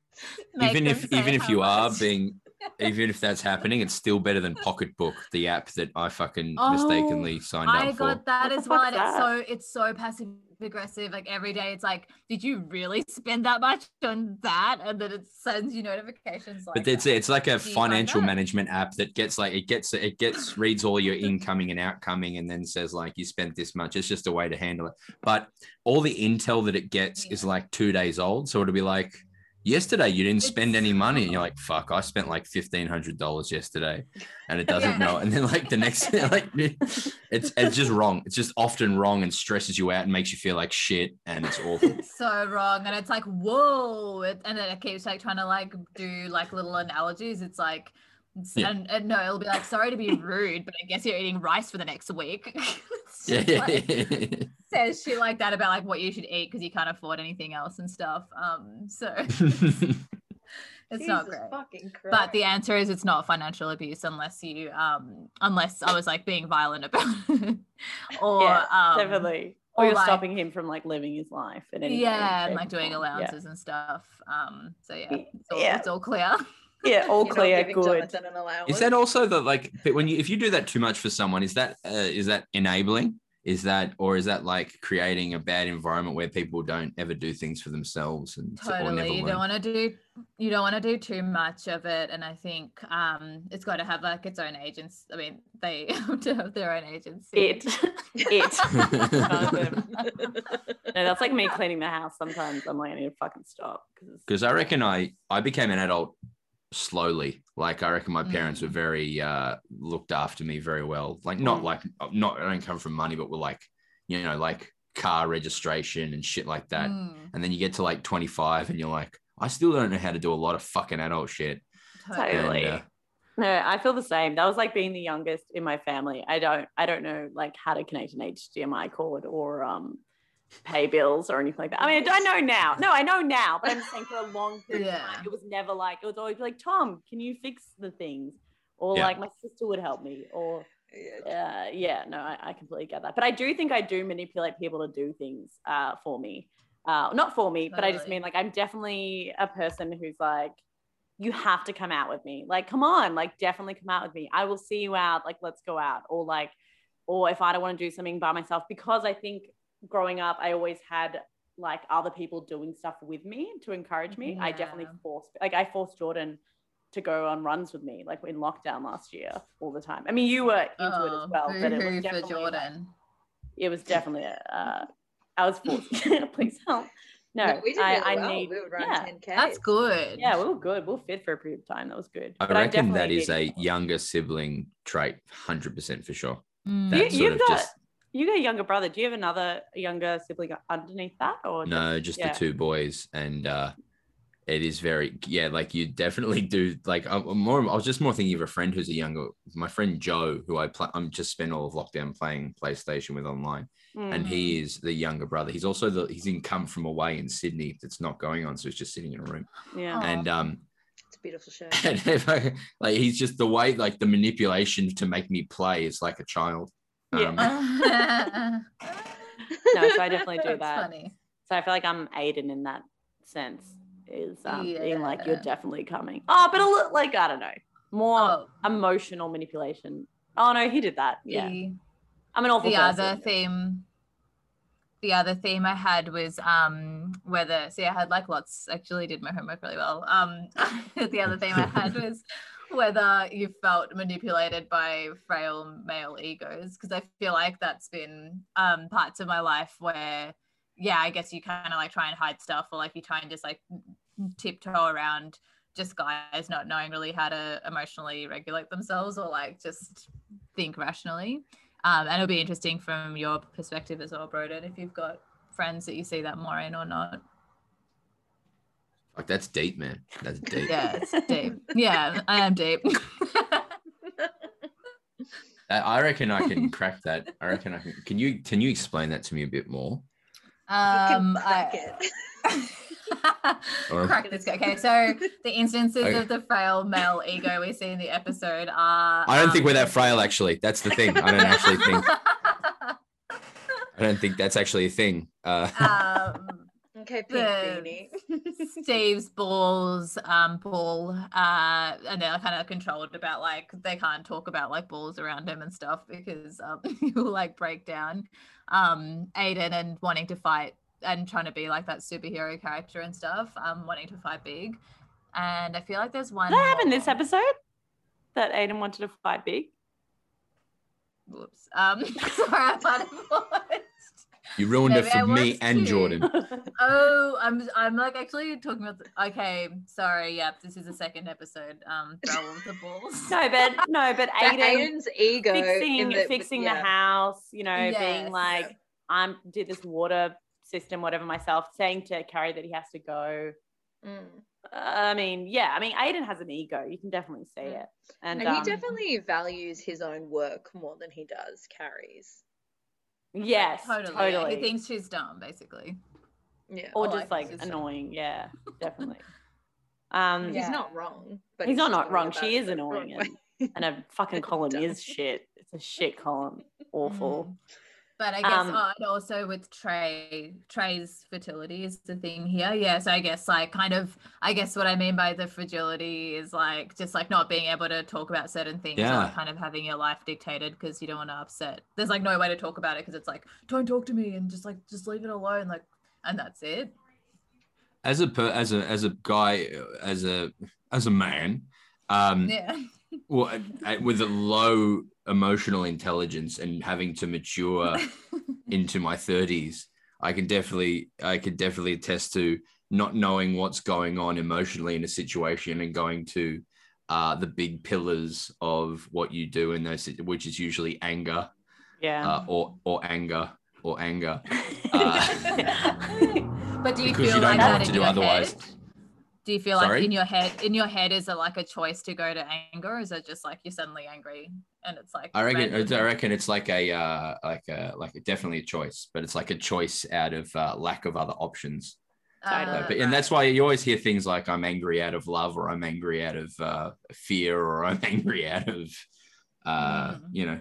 even if even if how you are being even if that's happening, it's still better than Pocketbook, the app that I fucking mistakenly signed Oh, I up for. got that What as well, fuck's and it's so it's so passive aggressive. Like every day, it's like, did you really spend that much on that? And then it sends you notifications. Like but it's that. it's like a Do financial management app that gets like it gets it gets reads all your incoming and outcoming and then says like you spent this much. It's just a way to handle it. But all the intel that it gets is like two days old. So it'll be like yesterday you didn't spend any money and you're like fuck I spent like fifteen hundred dollars yesterday and it doesn't Yeah. know and then like the next like it's it's just wrong. It's just often wrong and stresses you out and makes you feel like shit and it's awful. It's so wrong and it's like whoa it, and then it keeps like trying to like do like little analogies it's like Yeah. and, and no it'll be like sorry to be rude but i guess you're eating rice for the next week It's yeah. just, like, says shit like that about like what you should eat because you can't afford anything else and stuff um so it's not Jesus great but the answer is it's not financial abuse unless you um unless i was like being violent about it or Yeah, um, Definitely. Or, or you're like- stopping him from like living his life. In any way, yeah and like doing form. Yeah. allowances and stuff um so yeah it's all, yeah. it's all clear Yeah, all You're clear, good. An. Is that also the like but when you if you do that too much for someone, is that uh, is that enabling? Is that or is that like creating a bad environment where people don't ever do things for themselves and or never totally you learn? don't want to do you don't want to do too much of it and i think um it's got to have like its own agents i mean they have to have their own agency It. it. No, that's like me cleaning the house sometimes. I'm like, I need to fucking stop. Because Because I reckon I I became an adult slowly. Like I reckon my parents were Mm. very uh looked after me very well. Like not Mm. like not I don't come from money, but we're like you know like car registration and shit like that. Mm, And then you get to like 25 and you're like, I still don't know how to do a lot of fucking adult shit. totally. Totally. And, uh, No, I feel the same. That was like being the youngest in my family. I don't I don't know like how to connect an HDMI cord or um pay bills or anything like that. I mean, I know now. No, I know now, but I'm saying for a long period of time, it was never like it was always like, Tom, can you fix the things? Or Yeah. like my sister would help me. Or Yeah. uh, yeah, no, I, I completely get that. But I do think I do manipulate people to do things uh, for me. Uh, not for me, but I just mean like I'm definitely a person who's like, you have to come out with me. Like, come on, like definitely come out with me. I will see you out. Like, let's go out. Or like, or if I don't want to do something by myself, because I think growing up, I always had like other people doing stuff with me to encourage me. I definitely Yeah. forced, like, I forced Jordan to go on runs with me, like in lockdown last year, all the time. I mean, you were into it Oh, as well, but it was boo-hoo for definitely like, jordan it was definitely uh, I was forced. Please help. No, No, we did I, really I well. need. we would run yeah, 10k. that's good yeah, we were good. We were fit for a period of time. That was good. I But reckon that definitely is a younger sibling trait, 100% for sure. Mm. That You- sort you've of got- just, You got a younger brother. Do you have another younger sibling underneath that, or no, just yeah. the two boys. And uh, it is very, yeah, like you definitely do. Like, I'm I'm more, I was just more thinking of a friend who's a younger, my friend Joe, who I play, I'm just spent all of lockdown playing PlayStation with online. Mm. and he is the younger brother. He's also the he's in come from away in Sydney that's not going on, so he's just sitting in a room. yeah. And um, It's a beautiful show. and if I, like he's just the way like the manipulation to make me play is like a child. Yeah. Um, no, so I definitely do that. funny So I feel like I'm Aiden in that sense. Is um, being like you're definitely coming. Oh, but a little like I don't know, more oh emotional manipulation. Oh no, he did that. Yeah, the- I'm an awful person. the person. other theme the other theme i had was um whether see I had like lots actually did my homework really well. Um the other theme I had was whether you felt manipulated by frail male egos because I feel like that's been um parts of my life where yeah, I guess you kind of like try and hide stuff or like you try and just like tiptoe around just guys not knowing really how to emotionally regulate themselves or like just think rationally. Um, and it'll be interesting from your perspective as well, Broden, if you've got friends that you see that more in or not. Like that's deep, man. That's deep. Yeah, it's deep. Yeah, I am deep. I- I reckon I can crack that. I reckon I can. Can you can you explain that to me a bit more? You can um, crack I, it. Or- Crack this. Okay, so the instances Okay. of the frail male ego we see in the episode are. I don't think um, we're that frail. Actually, that's the thing. I don't actually think. I don't think that's actually a thing. Uh, um, Okay, pink The- beanie. Steve's balls, um, ball, uh, and they're kind of controlled about like they can't talk about like balls around him and stuff because um, he'll like break down. Um, Aiden and wanting to fight and trying to be like that superhero character and stuff, um, wanting to fight big. And I feel like there's one. Did that happen more- this episode? That Aiden wanted to fight big? Whoops. Um, sorry, I thought it was. You ruined it Maybe I for me and too. Jordan. Oh, I'm I'm like actually talking about. The, okay, sorry. Yeah, this is the second episode. Um, Brawl the balls. no, but no, but But Aiden Aiden's ego fixing the, fixing yeah. the house, you know, Yes. being like, I'm did this water system, whatever myself, saying to Carrie that he has to go. Mm. I mean, yeah, I mean, Aiden has an ego. You can definitely see Mm. it. And, And he um, definitely values his own work more than he does Carrie's. Yes, totally. totally. yeah. He thinks she's dumb, basically. Yeah. or or just like like just- annoying. Yeah, definitely. Um, Yeah. He's not wrong. But He's not not wrong. She is annoying way. and a fucking column is shit. It's a shit column. Awful. But I guess Um, oh, and also with Trey, Trey's fertility is the thing here. Yeah, so I guess like kind of, I guess what I mean by the fragility is like just like not being able to talk about certain things, Yeah. like kind of having your life dictated because you don't want to upset. There's like no way to talk about it because it's like don't talk to me and just like just leave it alone, like, and that's it. As a per, as a as a guy as a as a man, um, Yeah, well, with a low emotional intelligence and having to mature into my 30s i can definitely i could definitely attest to not knowing what's going on emotionally in a situation and going to uh, the big pillars of what you do in those which is usually anger Yeah. uh, or or anger or anger but do you feel you don't like know that what to do otherwise. head? Do you feel Sorry? like in your head, in your head, is it like a choice to go to anger, or is it just like you're suddenly angry and it's like I reckon random? I reckon it's like a uh, like a like a, definitely a choice, but it's like a choice out of uh, lack of other options. Totally. Uh, but and that's why you always hear things like I'm angry out of love, or I'm angry out of uh, fear, or I'm angry out of uh, Mm. you know,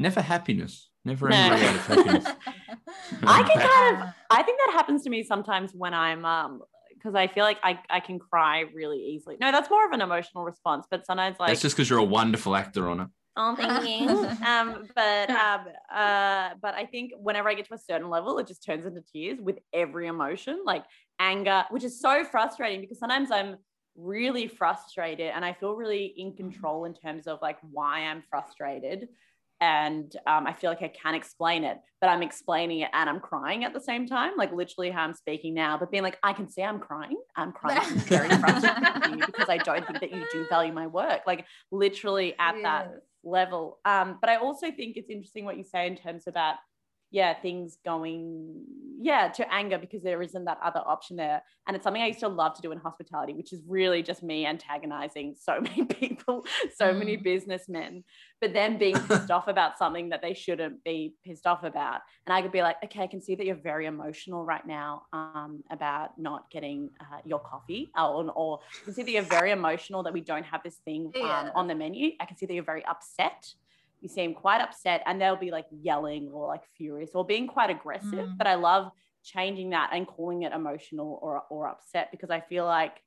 never happiness, never No. angry out of happiness. I can kind of I think that happens to me sometimes when I'm um because I feel like I, I can cry really easily. No, that's more of an emotional response, but sometimes like That's just because you're a wonderful actor on it. oh thank you. um but um uh but I think whenever I get to a certain level, it just turns into tears with every emotion, like anger, which is so frustrating because sometimes I'm really frustrated and I feel really in control in terms of like why I'm frustrated. And um, I feel like I can explain it, but I'm explaining it and I'm crying at the same time, like literally how I'm speaking now, but being like, I can see I'm crying. I'm crying. I'm very frustrated with you because I don't think that you do value my work. Like literally at that level. Um, but I also think it's interesting what you say in terms about yeah things going yeah to anger because there isn't that other option there. And it's something i used to love to do in hospitality which is really just me antagonizing so many people so many Mm. businessmen. But then being pissed off about something that they shouldn't be pissed off about. And i could be like okay i can see that you're very emotional right now um, about not getting uh, your coffee or, or I can see that you're very emotional that we don't have this thing um, Yeah. on the menu. I can see that you're very upset you seem quite upset and they'll be like yelling or like furious or being quite aggressive Mm. but i love changing that and calling it emotional or, or upset because i feel like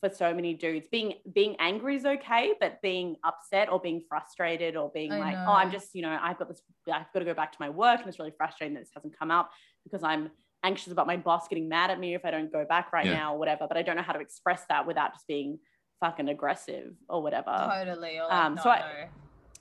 for so many dudes being being angry is okay but being upset or being frustrated or being I like oh i'm just you know i've got this i've got to go back to my work and it's really frustrating that this hasn't come up because i'm anxious about my boss getting mad at me if I don't go back right Yeah. now or whatever. But I don't know how to express that without just being fucking aggressive or whatever. Totally. Or like Um, not so I- know.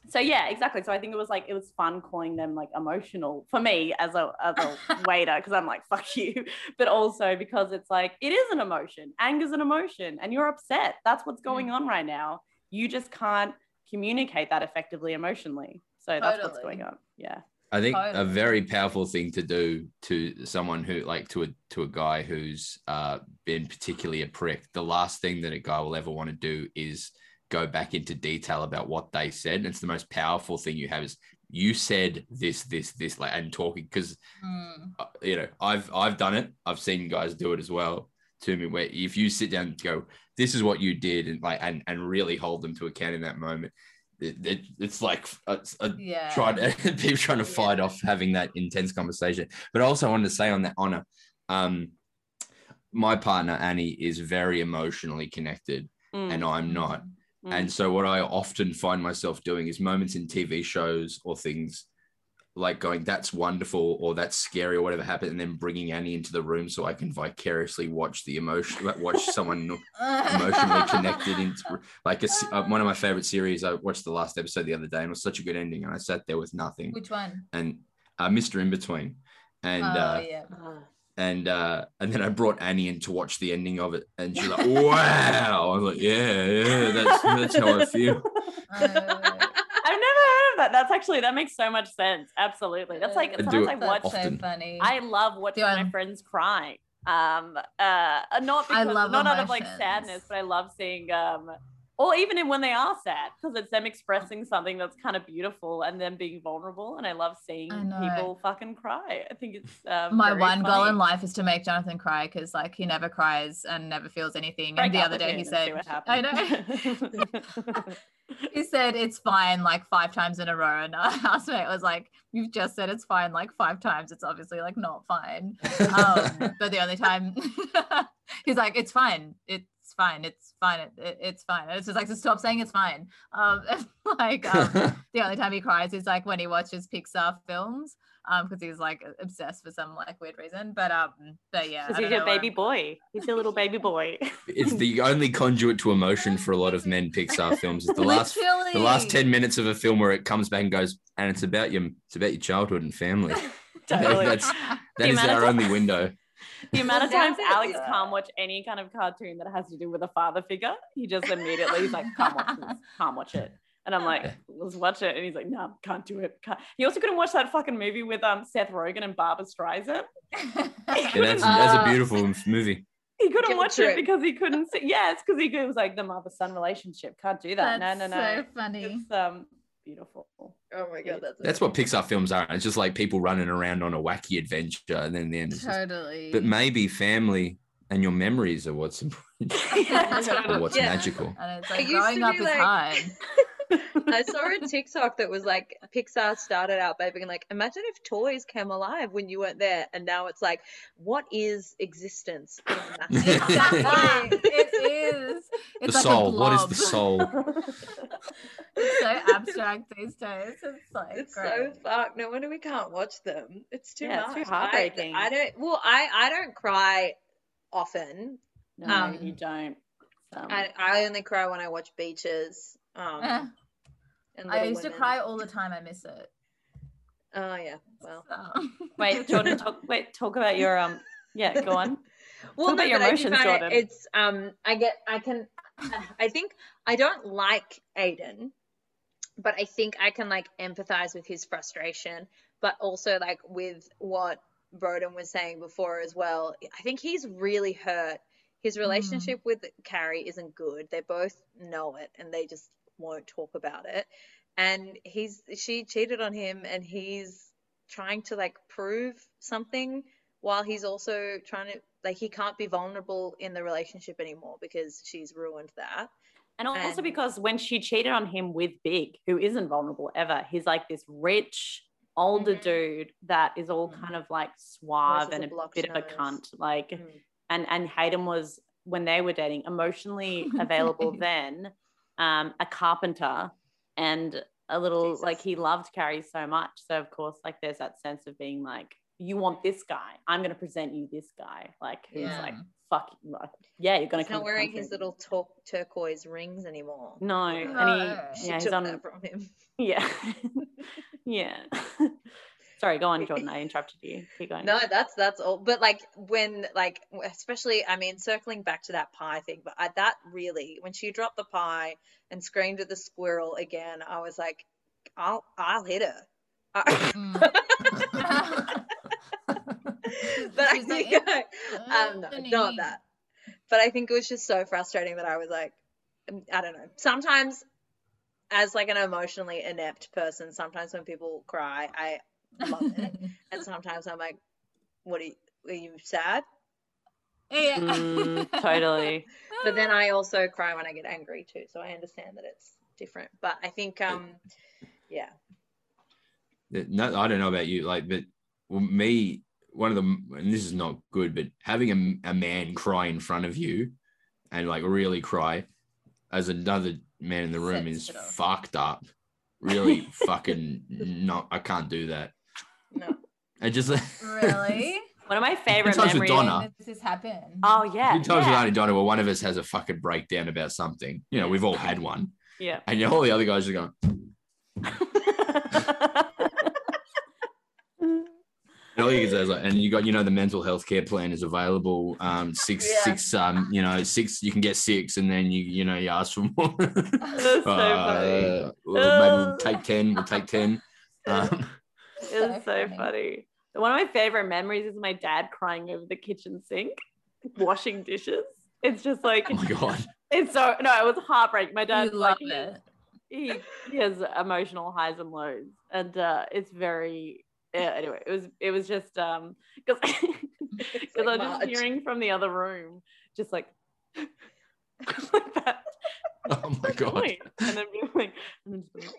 So yeah, exactly. So I think it was like it was fun calling them like emotional for me as a as a waiter because I'm like fuck you, but also because it's like it is an emotion. Anger's an emotion, and you're upset. That's what's going on right now. You just can't communicate that effectively emotionally. So that's what's going on. Yeah. I think a very powerful thing to do to someone who like to a to a guy who's uh, been particularly a prick. The last thing that a guy will ever want to do is go back into detail about what they said. And it's the most powerful thing you have is you said this, this, this, like, and talking because Mm. uh, you know I've I've done it. I've seen guys do it as well to me. Where if you sit down and go, this is what you did, and like and and really hold them to account in that moment. It, it, it's like a, a Yeah. trying to people trying to fight off having that intense conversation. But I also wanted to say on that Honor, um, my partner Annie is very emotionally connected, Mm, and I'm not. Mm. And so what I often find myself doing is moments in TV shows or things like going, "That's wonderful" or "That's scary" or whatever happened, and then bringing Annie into the room so I can vicariously watch the emotion, watch someone emotionally connected into like a, uh, one of my favorite series. I watched the last episode the other day, and it was such a good ending, and I sat there with nothing. Which one? And uh, Mr. Inbetween, and oh uh, yeah. And uh, and then I brought Annie in to watch the ending of it, and she's like, "Wow!" I was like, "Yeah, yeah, that's that's how I feel." Uh, I've never heard of that. That's actually that makes so much sense. Absolutely. That's like I do sometimes I it watch. So funny. I love watching Do my I- friends cry. Um, uh, not I because love not out of like emotions. sadness, but I love seeing um, or even in when they are sad because it's them expressing something that's kind of beautiful and them being vulnerable. And I love seeing I people fucking cry. I think it's um, My very one goal in life is to make Jonathan cry because like he never cries and never feels anything. Break and the other day he said, I know. he said it's fine like five times in a row. And our housemate was like, You've just said it's fine like five times. It's obviously like not fine. Um, but the only time he's like, It's fine. It's fine. It's fine. It, it- it's fine. It's just like to stop saying it's fine. Um, like um, the only time he cries is like when he watches Pixar films. Um, because he's like obsessed for some like weird reason. But um, but yeah, Because he's don't your know where baby I'm- boy. He's a little baby boy. it's the only conduit to emotion for a lot of men Pixar films. It's the last the last 10 minutes of a film where it comes back and goes, and it's about your it's about your childhood and family. totally. That's that is amount of our only window. The amount of times Alex yeah. can't watch any kind of cartoon that has to do with a father figure, he just immediately he's like, can't watch this, can't watch it. And I'm like, let's watch it. And he's like, no, can't do it. Can't. He also couldn't watch that fucking movie with um Seth Rogen and Barbra Streisand. Yeah, that's, that's a Uh, beautiful movie. He couldn't Guilt watch trip. it because he couldn't see. Yeah, because he was like the mother son relationship. Can't do that. That's no, no, no. so funny. It's um beautiful. Oh my god, that's That's what Pixar films are. It's just like people running around on a wacky adventure, and then the end is just, Totally. but maybe family and your memories are what's important yeah, or totally. what's Yeah. magical. and it's like used growing up be is like- hard. I saw a TikTok that was like Pixar started out by being like, imagine if toys came alive when you weren't there, and now it's like, what is existence? in a massive Exactly. it is. The It's like soul. What is the soul? It's so abstract these days. It's like It's great. so fucked. No wonder we can't watch them. It's too Yeah, much. it's too I- heartbreaking. I, don't. Well, I I don't cry often. No, Um, you don't. Um, I I only cry when I watch Beaches. Um, Eh, and I Little used to cry all the time. I miss it. Oh yeah. Well. So- wait, Jordan, talk. Wait, talk about your um. Yeah, go on. well, about your but I do emotions, find it- Jordan. It's um, I get, I can, I think I don't like Aiden, but I think I can like empathize with his frustration, but also like with what Broden was saying before as well. I think he's really hurt. His relationship with Carrie isn't good. They both know it, and they just won't talk about it. And he's she cheated on him, and he's trying to like prove something while he's also trying to like he can't be vulnerable in the relationship anymore because she's ruined that. And also And- because when she cheated on him with Big, who isn't vulnerable ever, he's like this rich older Mhm. dude that is all Mhm. kind of like suave and a bit of a cunt. Like, Mm. and and Aiden was when they were dating emotionally available then, um, a carpenter and a little like he loved Carrie so much. So of course, like there's that sense of being like you want this guy. I'm going to present you this guy. Like, who's Yeah. like, fuck, like, yeah, you're going to. He's to not wearing his little tur- turquoise rings anymore. No, No. and he, yeah, he's took on. that from him. Yeah, yeah. Sorry, go on, Jordan. I interrupted you. Keep going. No, that's that's all. But like when like especially I mean circling back to that pie thing, but I, that really when she dropped the pie and screamed at the squirrel again, I was like, I'll I'll hit her. I- Mm. but I She's like, think I, um, no, not that. But I think it was just so frustrating that I was like, I don't know. Sometimes, as like an emotionally inept person, sometimes when people cry, I love it, and sometimes I'm like, what are you? Are you sad? yeah. Mm, totally. But then I also cry when I get angry too, so I understand that it's different. But I think, um, yeah, no, I don't know about you, like, but well, me, one of them, and this is not good, but having a, a man cry in front of you and like really cry as another man in the room Sets is fucked up. Really fucking not. I can't do that. No, I just really? One of my favorite Sometimes with memories. Donna. When does this happen? Oh yeah, Few times with yeah. Aunty Donna where one of us has a fucking breakdown about something. You know, we've all had one. yeah. And you know, all the other guys are going, and all you can say is like, and you got, you know, the mental health care plan is available. Um, six, Yeah. six, um, you know, six, you can get six, and then you, you know, you ask for more. That's so funny. Uh, well, maybe we'll take 10, we'll take 10. Um, It was So so funny. funny. One of my favorite memories is my dad crying over the kitchen sink, washing dishes. It's just like oh my God. it's so no, it was heartbreaking. My love like it. he, he has emotional highs and lows, and uh, it's very yeah. Anyway, it was it was just um because because like I was just hearing from the other room, just like like that. Oh my God. And then being like, and then just being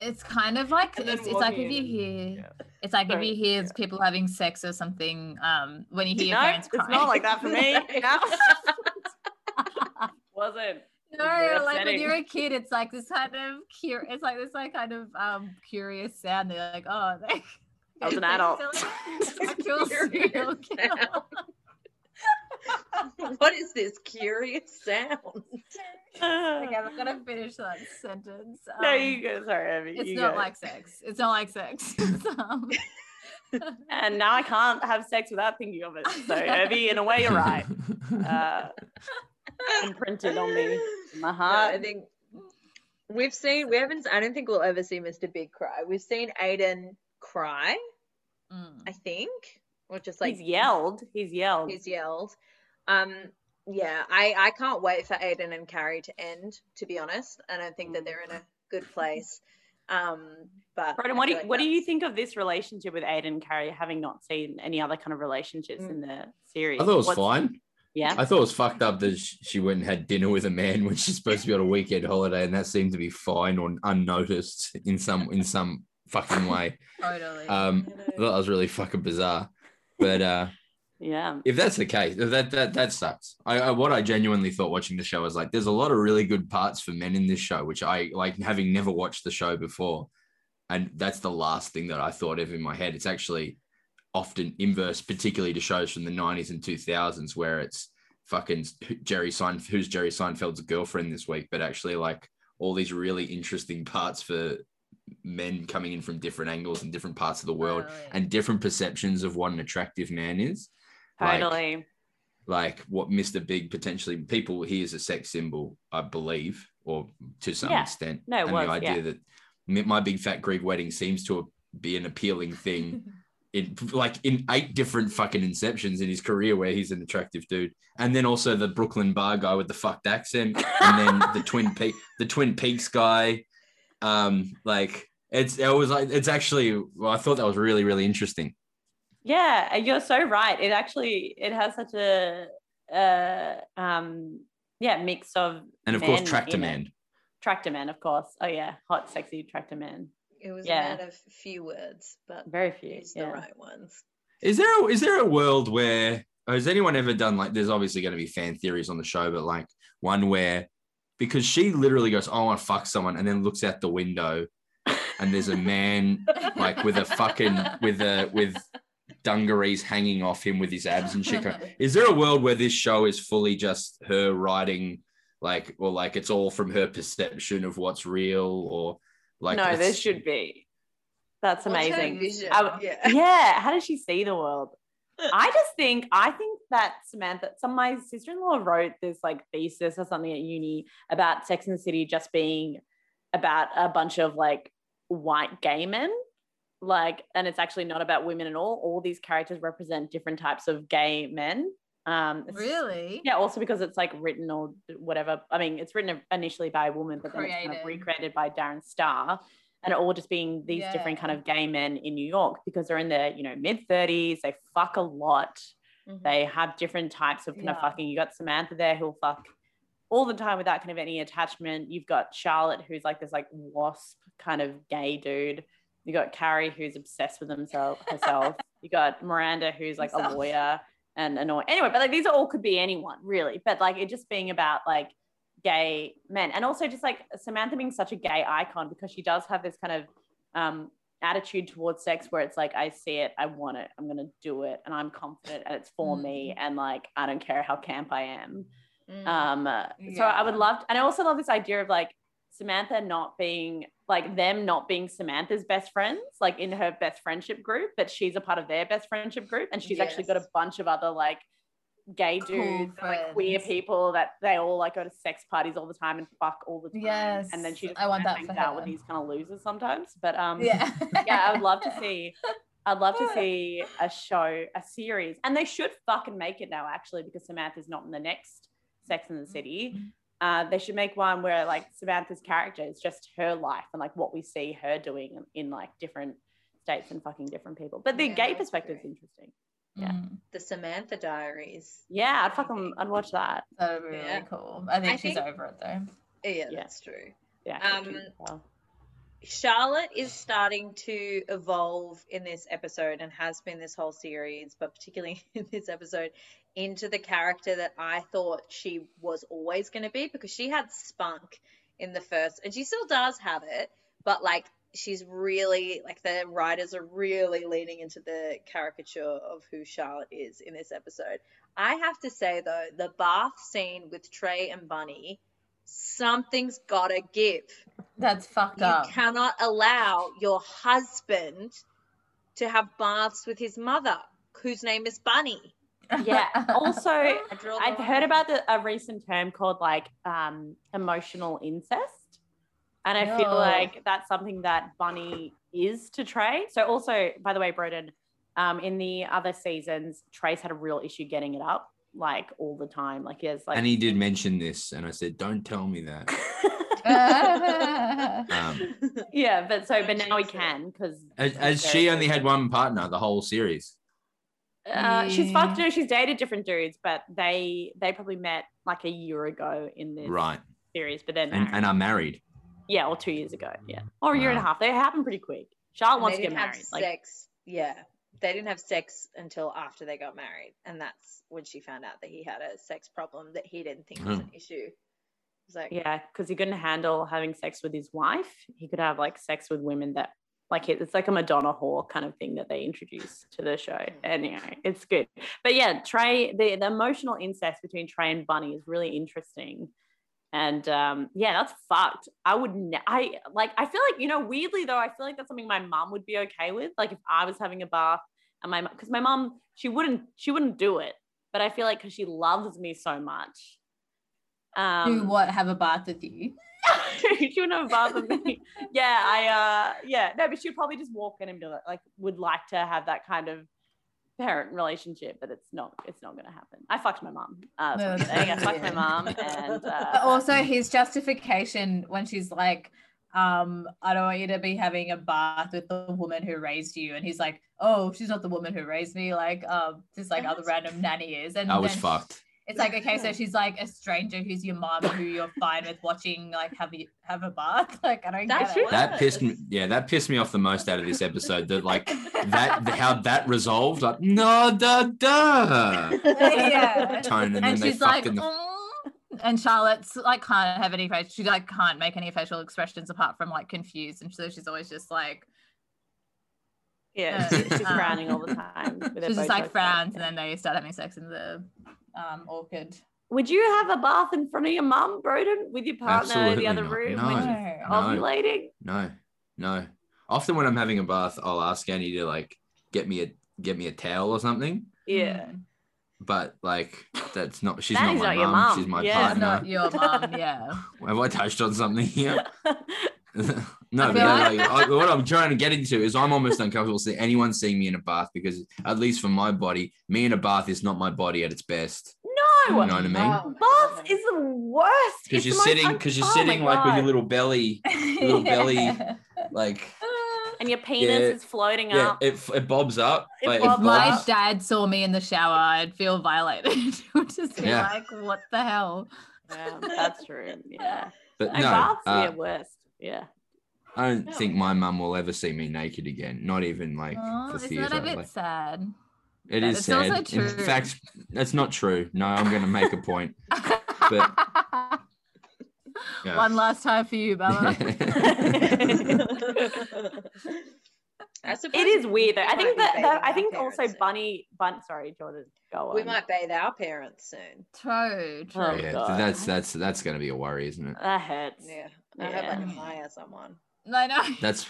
It's kind of like it's, it's like if you hear Yeah. it's like if you hear people having sex or something um when you hear your no, parents it's crying. not like that for me. Wasn't. No, like when you're a kid, it's like this kind of cur- it's like this like kind of um curious sound. They're like, oh, they, I was an adult. like actual serial killer. Sound. what is this curious sound? okay, I'm gonna finish that sentence. no, Um, you go. Sorry, Abby. It's you not go. like sex. It's not like sex. Um, And now I can't have sex without thinking of it. So, Abby, in a way, you're right. Uh, imprinted on me, in my No, heart. I think we've seen. We haven't. I don't think we'll ever see Mr. Big cry. We've seen Aiden cry. mm. I think, or just like he's yelled. He's yelled. He's yelled. Um, yeah, I I can't wait for Aiden and Carrie to end. To be honest, I don't think that they're in a good place. Um, but Broden, what do you, like what do you think of this relationship with Aiden and Carrie, having not seen any other kind of relationships Mm. in the series? I thought it was What's- fine. Yeah. I thought it was fucked up that she went and had dinner with a man when she's supposed to be on a weekend holiday, and that seemed to be fine or unnoticed in some in some fucking way. Totally. Um, I thought that was really fucking bizarre. But uh, Yeah. if that's the case, that that that sucks. I, I what I genuinely thought watching the show was like, there's a lot of really good parts for men in this show, which I like having never watched the show before, and that's the last thing that I thought of in my head. It's actually often inverse, particularly to shows from the 90s and 2000s where it's fucking Jerry Seinfeld, who's Jerry Seinfeld's girlfriend this week, but actually like all these really interesting parts for men coming in from different angles and different parts of the world Totally. and different perceptions of what an attractive man is. Like- Totally. Like what Mr. Big potentially people he is a sex symbol, I believe, or to some Yeah. extent. No, and was, the idea yeah. that my big fat Greek wedding seems to be an appealing thing in like in eight different fucking inceptions in his career where he's an attractive dude. And then also the Brooklyn bar guy with the fucked accent, and then the Twin Peak the Twin Peaks guy. Um, like it's it was like it's actually well, I thought that was really, really interesting. Yeah, you're so right. It actually it has such a uh um yeah mix of And of course, Tractor. Man. tractor man, of course. Oh yeah, hot, sexy tractor man. It was Yeah. a man of few words, but Very few. used the right ones. Is there a, is there a world where has anyone ever done like? There's obviously going to be fan theories on the show, but like one where because she literally goes, "Oh, "I want to fuck someone," and then looks out the window, and there's a man like with a fucking with a with dungarees hanging off him with his abs and shit. Is there a world where this show is fully just her writing, like, or like it's all from her perception of what's real, or like? no, there it's- should be. That's amazing. vision? I w- Yeah. yeah. How does she see the world? I just think I think that Samantha, some my sister-in-law wrote this like thesis or something at uni about Sex and the City just being about a bunch of like white gay men. Like, and it's actually not about women at all. All these characters represent different types of gay men. Um, Really? Yeah, also because it's like written or whatever. I mean, it's written initially by a woman, but then it's kind of recreated by Darren Star, and all just being these different kind of gay men in New York because they're in their you know mid thirties. They fuck a lot. Mhm. They have different types of kind of fucking. You got Samantha there who'll fuck all the time without kind of any attachment. You've got Charlotte who's like this like wasp kind of gay dude. You got Carrie who's obsessed with himself herself. you got Miranda who's like a lawyer and annoying. Anyway, but like these are all could be anyone really. But like it just being about like gay men and also just like Samantha being such a gay icon because she does have this kind of um attitude towards sex where it's like I see it, I want it, I'm gonna do it, and I'm confident and it's for me, and like I don't care how camp I am. Mm. Um, uh, so I would Yeah. love, and I also love this idea of like Samantha not being like them not being Samantha's best friends, like in her best friendship group, but she's a part of their best friendship group, and she's actually got a bunch of other like gay Cool dudes, and, like queer people that they all like go to sex parties all the time and fuck all the time. Yes, and then she just I want that hangs out with these kind of losers sometimes. But um, Yeah. yeah, I would love to see. I'd love to see a show, a series, and they should fucking make it now. Actually, because Samantha's not in the next Sex in the City. Uh, they should make one where like Samantha's character is just her life and like what we see her doing in, in like different states and fucking different people. But the Yeah, gay perspective is interesting. Yeah. Mm, the Samantha Diaries. Yeah, I'd fucking I'd watch that. that would be Yeah. really cool. I think I she's think- over it though. Yeah, Yeah. that's true. Yeah. Um. Charlotte is starting to evolve in this episode and has been this whole series, but particularly in this episode, into the character that I thought she was always going to be because she had spunk in the first, and she still does have it, but like she's really like the writers are really leaning into the caricature of who Charlotte is in this episode. I have to say though, the bath scene with Trey and Bunny, something's gotta give. That's fucked You up. You cannot allow your husband to have baths with his mother, whose name is Bunny. Yeah. Also, I draw the I've heard about the, a recent term called like um, emotional incest. And I feel like that's something that Bunny is to Trey. So, also, by the way, Broden, um, in the other seasons, Trey's had a real issue getting it up like all the time. Like, he has like. and he did mention this, and I said, "Don't tell me that." Um, yeah, but so, but now he can because. as, as she only had one partner the whole series. Uh, she's fucked. No, she's dated different dudes, but they they probably met like a year ago in this Right, series. But then, and, and are married. Yeah, or two years ago, yeah, mm-hmm. or a year and a half. They happen pretty quick. Charlotte And wants to get didn't have married. Like, sex. Yeah, they didn't have sex until after they got married, and that's when she found out that he had a sex problem that he didn't think was an mm-hmm. issue. Like, yeah, because he couldn't handle having sex with his wife. He could have like sex with women that, like, it's like a Madonna whore kind of thing that they introduced to the show. Mm-hmm. Anyway, it's good. But yeah, Trey, the, the emotional incest between Trey and Bunny is really interesting. And um, yeah, that's fucked. I would, ne- I like, I feel like, you know, weirdly though, I feel like that's something my mom would be okay with. Like if I was having a bath and my, because my mom, she wouldn't, she wouldn't do it. But I feel like because she loves me so much. Um, Do what? Have a bath with you? she wouldn't have bothered me. Yeah, I uh yeah, no, but she'd probably just walk in and be like, like would like to have that kind of parent relationship, but it's not it's not gonna happen. I fucked my mom. Uh, No, I'm saying. I fucked my mom and uh, But also his justification when she's like, um, I don't want you to be having a bath with the woman who raised you. And he's like, Oh, she's not the woman who raised me, like um just like other random nanny is. And I was then fucked. It's like, okay, so she's like a stranger who's your mom who you're fine with watching like have you have a bath. Like I don't That's get it. That pissed me. Yeah, that pissed me off the most out of this episode. That like that how that resolved. Like no da da yeah. tone, and, And then she's like, fucking. "Oh." and Charlotte's like can't have any face. She like can't make any facial expressions apart from like confused, and so she's always just like Yeah, Uh, she's, she's um, frowning all the time. she's just like Botox frowns, and then they start having sex in the um orchid. Would you have a bath in front of your mum, Broden, with your partner in the other not. room No. when she's No. ovulating? No, no. Often when I'm having a bath, I'll ask Annie to like get me a get me a towel or something. Yeah. Mm. But like that's not she's That not my not your mum. mum. She's my Yeah. Partner. not your mom, yeah. Have I touched on something here? no, I but like, like- I, what I'm trying to get into is I'm almost uncomfortable seeing anyone seeing me in a bath because at least for my body, me in a bath is not my body at its best. no. You know what I mean? Oh, Bath is the worst. Because you're the most sitting, because you're Oh sitting like with your little belly, Little belly. like and your penis Yeah. is floating yeah, up. it, it bobs up. It like, bobs If my dad saw me in the shower, I'd feel violated. Would just be Yeah. like, what the hell? Yeah, that's true. Yeah. But No, no, baths are uh, your worst. Yeah. I don't think my mum will ever see me naked again. Not even like Oh, for isn't theatre. that a bit like- sad? it But is it's also sad. In fact, that's not true. No, I'm going to make a point. Yeah. One last time for you, Bella. I suppose It is weird though. I think that, that I think also soon. Bunny Bun sorry, Jordan, go on. We might bathe our parents soon. True, true. Oh, yeah, God. that's that's that's going to be a worry, isn't it? that hurts. Yeah. I hope I can hire someone. I know. That's-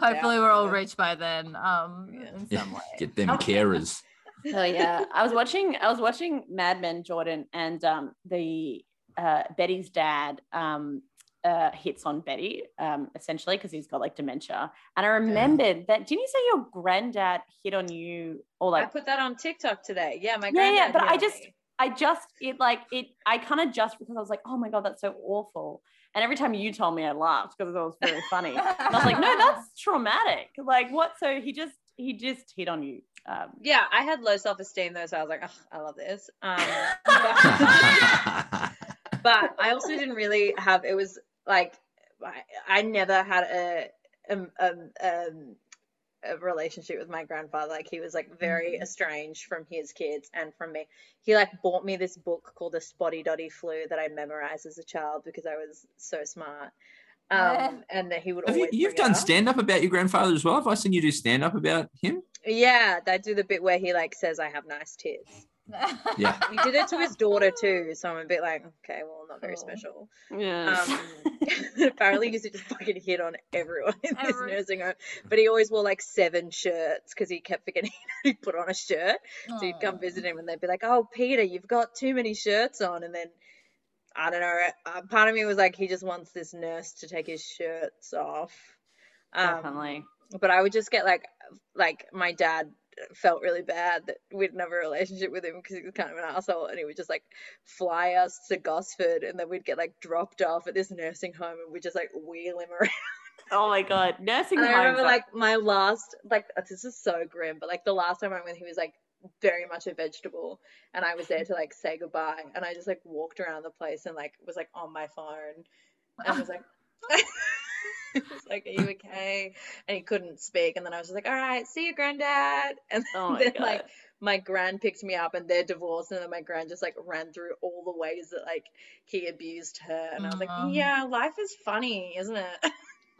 Hopefully, we're all rich by then. Um, Yeah. in some way. Get them carers. Oh yeah, I was watching. I was watching Mad Men, Jordan, and um, the uh, Betty's dad um, uh, hits on Betty um, essentially because he's got like dementia. And I remembered that. Didn't you say your granddad hit on you or like? I put that on TikTok today. Yeah, my Yeah, yeah, but hit I just- me. I just it like it. I kind of just because I was like, oh my god, that's so awful. And every time you told me, I laughed because it was very funny. And I was like, no, that's traumatic. Like what? So he just he just hit on you. Um, Yeah, I had low self esteem though, so I was like, oh, I love this. Um, but, but I also didn't really have. It was like I, I never had a um, um, um, a relationship with my grandfather. Like he was like very estranged from his kids and from me. He like bought me this book called The Spotty Dotty Flu that I memorized as a child because I was so smart. Yeah. Um, and that he would Have you, always you've done stand up about your grandfather as well. Have I seen you do stand up about him? Yeah, they do the bit where he like says I have nice tits. Yeah. He did it to his daughter too, so I'm a bit like, okay, well, not very Oh. special. yeah. Um, apparently, he used to just fucking hit on everyone in this Every- nursing home. But he always wore like seven shirts because he kept forgetting he put on a shirt. So you'd come visit him, and they'd be like, "Oh, Peter, you've got too many shirts on." And then I don't know. Uh, part of me was like, he just wants this nurse to take his shirts off. Um, Definitely. but I would just get like like my dad felt really bad that we didn't have a relationship with him because he was kind of an asshole and he would just like fly us to Gosford and then we'd get like dropped off at this nursing home and we'd just like wheel him around. Oh my god, nursing home. I remember are- like my last like this is so grim, but like the last time I went he was like very much a vegetable and I was there to like say goodbye and I just like walked around the place and like was like on my phone and was like like, Are you okay? And he couldn't speak. And then I was just like, All right, see you, granddad. And oh then god. like my grand picked me up and they're divorced and then my grand just like ran through all the ways that like he abused her and I was like, Yeah, life is funny, isn't it?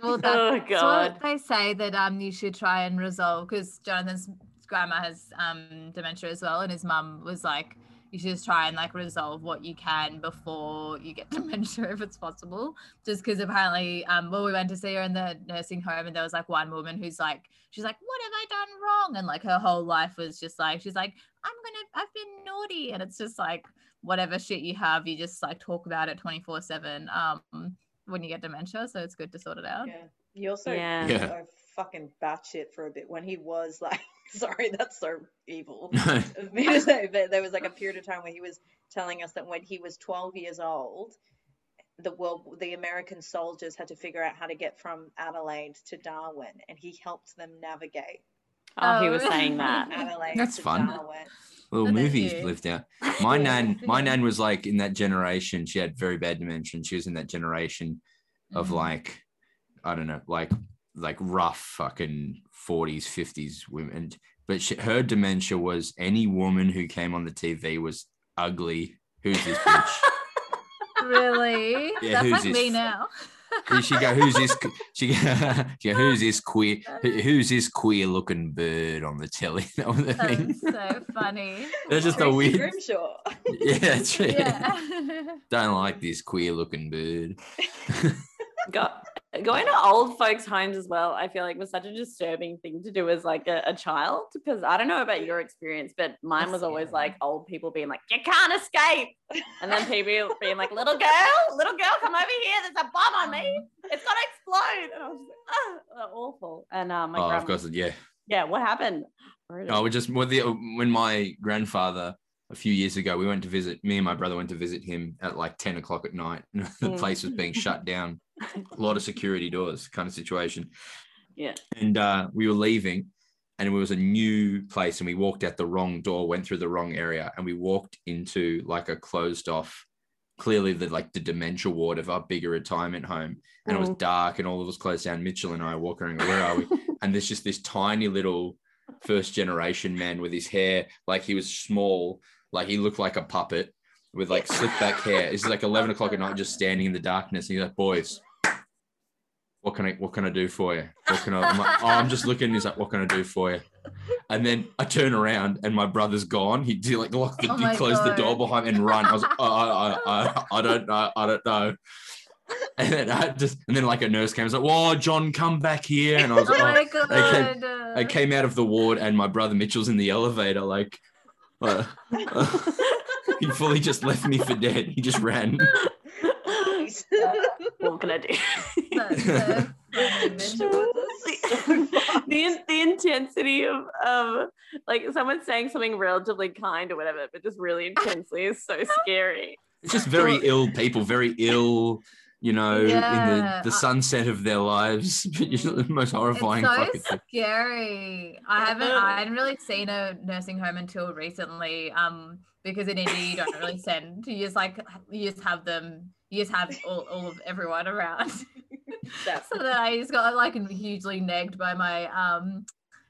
Well, Oh, that's God. what they say that um you should try and resolve because Jonathan's grandma has um dementia as well, and his mum was like, you should just try and like resolve what you can before you get dementia if it's possible. Just because apparently, um, well, we went to see her in the nursing home, and there was like one woman who's like, she's like, what have I done wrong? And like her whole life was just like, she's like, I'm gonna, I've been naughty, and it's just like whatever shit you have, you just like talk about it twenty four seven. Um. When you get dementia, so it's good to sort it out. Yeah. He also Yeah. Yeah. so fucking batshit for a bit when he was like sorry, that's so evil. Of me to say, but there was like a period of time where he was telling us that when he was 12 years old, the world, the American soldiers had to figure out how to get from Adelaide to Darwin, and he helped them navigate oh, he was Oh. saying that. Adelaide That's to fun. Darwin. Little That's movies cute. lived out. My nan, my nan was like in that generation. She had very bad dementia. and She was in that generation of Mhm. like, I don't know, like like rough fucking forties, fifties women. But she, her dementia was any woman who came on the TV was ugly. Who's this bitch? really? Yeah, That's who's like this? me now. She go, who's this? She go, she go, who's this queer? who- Who's this queer looking bird on the telly? That was the thing. So funny. That's just a weird. Grimshaw. Yeah, that's right. Yeah. Don't like this queer looking bird. Go, going to old folks' homes as well, I feel like was such a disturbing thing to do as like a, a child. Because I don't know about your experience, but mine was always like old people being like, "You can't escape," and then people being like, "Little girl, little girl, come over here. There's a bomb on me. It's gonna explode." And I was like, "Ah, they're awful." And uh, my oh, grandma, of course, yeah. yeah, what happened? Oh, we just when the when my grandfather a few years ago, we went to visit. Me and my brother went to visit him at like ten o'clock at night. the Mm. place was being shut down, a lot of security doors, kind of situation. Yeah. And uh, we were leaving, and it was a new place, and we walked out the wrong door, went through the wrong area, and we walked into like a closed off. Clearly, the like the dementia ward of our bigger retirement home, and it was Mm. dark, and all of us closed down. Mitchell and I walking around. Where are we? and there's just this tiny little first generation man with his hair like he was small like he looked like a puppet with like slick back hair. It's like 11 o'clock at night just standing in the darkness. And he's like boys what can i what can i do for you? What can i I'm like, oh i'm just looking. He's like what can i do for you? And then i turn around and my brother's gone. He did like lock the Oh he closed the door behind and run. I was like oh, I, I, I, I don't know i don't know. And then I just and then like a nurse came. And was like, "Whoa, John, come back here!" And I was Oh like, oh, my god. came- I came out of the ward and my brother Mitchell's in the elevator, like, uh, he fully just left me for dead. He just ran. Jeez. what can I do? That's so funny. Dementia was the, the intensity of, of like someone saying something relatively kind or whatever, but just really intensely is so scary. It's just very ill people, very ill, you know, in the, the I- sunset of their lives. the most horrifying It's so thing. scary. I haven't I hadn't really seen a nursing home until recently. Um, because in India you don't really send. You just like you just have them. You just have all, all of everyone around. That's so then I just got like hugely negged by my um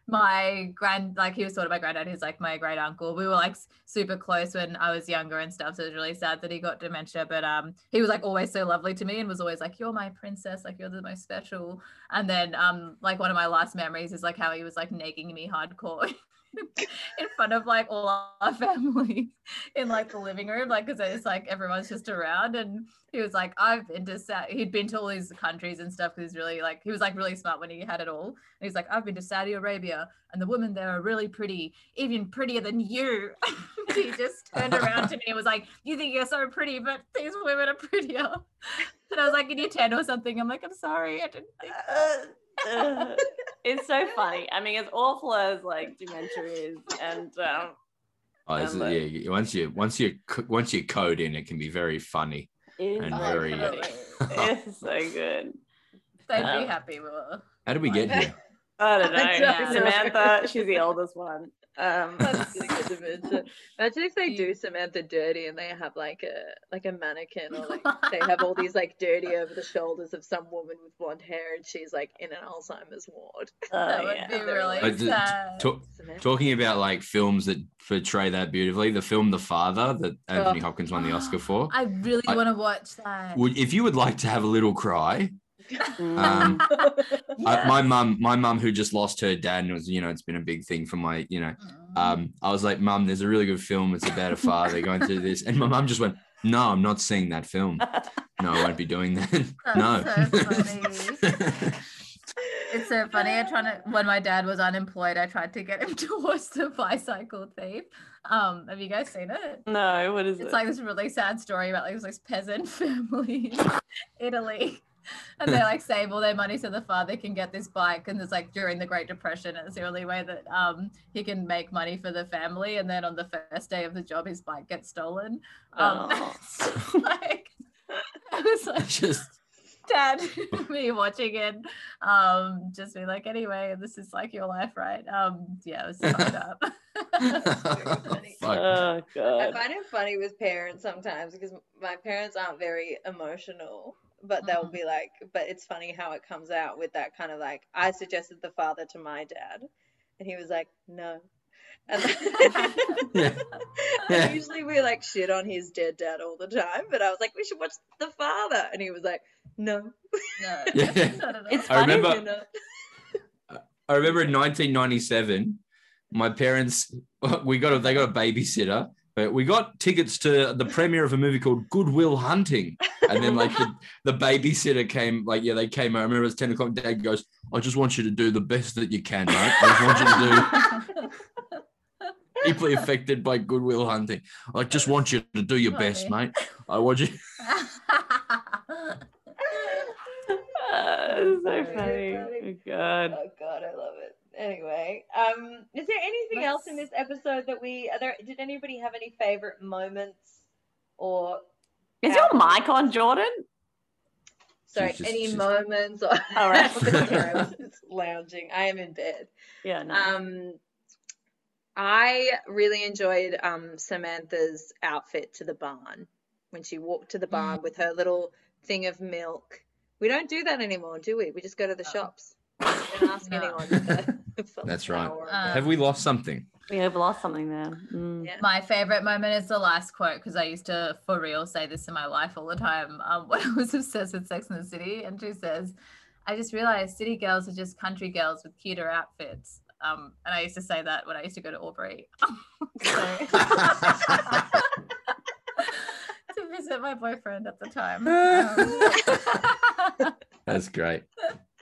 my grand like he was sort of my granddad he's like my great uncle. We were like super close when i was younger and stuff so it was really sad that he got dementia but um he was like always so lovely to me and was always like you're my princess like you're the most special. And then um like one of my last memories is like how he was like nagging me hardcore in front of like all our family in like the living room like because it's like everyone's just around. And he was like i've been to Saudi, he'd been to all these countries and stuff because he's really like he was like really smart when he had it all. And he's like i've been to saudi arabia and the women there are really pretty even prettier than you. He just turned around to me and was like you think you're so pretty but these women are prettier. And i was like in year 10 or something? I'm like i'm sorry i didn't think Uh, uh, it's so funny. I mean, as awful as like dementia is, and um, Oh, And, uh, yeah, once you once you once you code in, it can be very funny. And is very- funny. it's so good. they'd be Um, happy we were How did we get here? I don't know. I don't know. Samantha, she's the oldest one. Um, That's gonna get dementia. Imagine if they do Samantha dirty and they have like a like a mannequin or like they have all these like dirty over the shoulders of some woman with blonde hair and she's like in an Alzheimer's ward. oh, that would yeah. be really like- sad. to- Samantha. Talking about like films that portray that beautifully, the film The Father that Anthony Oh. Hopkins won the Oscar for. I really want to watch that. Would if you would like to have a little cry. Um, I, my mum, my mum who just lost her dad, and it was you know it's been a big thing for my you know. Mm. Um, I was like, Mum, there's a really good film. It's about a father going through this, and my mum just went, No, I'm not seeing that film. No, I won't be doing that. no. so It's so funny. I trying to when my dad was unemployed, I tried to get him to watch the bicycle thief. Um, have you guys seen it? no, what is It's it? like this really sad story about like this peasant family in Italy. And they like save all their money so the father can get this bike. And it's like during the Great Depression, it's the only way that um he can make money for the family. And then on the first day of the job, his bike gets stolen. Um, Oh. like I was like, just dad me watching it um just be like anyway this is like your life right um yeah it was fucked up funny. Fuck. oh I find it funny with parents sometimes because my parents aren't very emotional, but they'll Mhm. be like, but it's funny how it comes out with that kind of like, I suggested the father to my dad, and he was like, no. And Yeah. Yeah. usually we like shit on his dead dad all the time, but I was like, we should watch The Father, and he was like, no, No, Yeah. not at all. It's I remember- you're. I remember in 1997, my parents we got a, they got a babysitter, but we got tickets to the premiere of a movie called Goodwill Hunting, and then like the, the babysitter came like yeah they came. I remember it was 10 o'clock. Dad goes, I just want you to do the best that you can, mate. I just want you to do deeply affected by Goodwill Hunting. I just want you to do your best, mate. I want you. It's so funny. funny. Oh, God. Oh god, I love it. Anyway, um, is there anything else in this episode that we are there? Did anybody have any favorite moments or Is your mic on, Jordan? sorry, just- any she's- moments or All right. I was just lounging. I am in bed. Yeah, no. Um, I really enjoyed um Samantha's outfit to the barn when she walked to the barn with her little thing of milk. We don't do that anymore, do we? We just go to the No. shops. We don't ask No. anyone. for- for That's right. Um, Have we lost something? we have lost something there. Mm. Yeah. My favorite moment is the last quote because I used to, for real, say this in my life all the time um, when I was obsessed with Sex in the City. And she says, I just realized city girls are just country girls with cuter outfits. Um, and I used to say that when I used to go to Albury. To visit my boyfriend at the time. Um, That's great.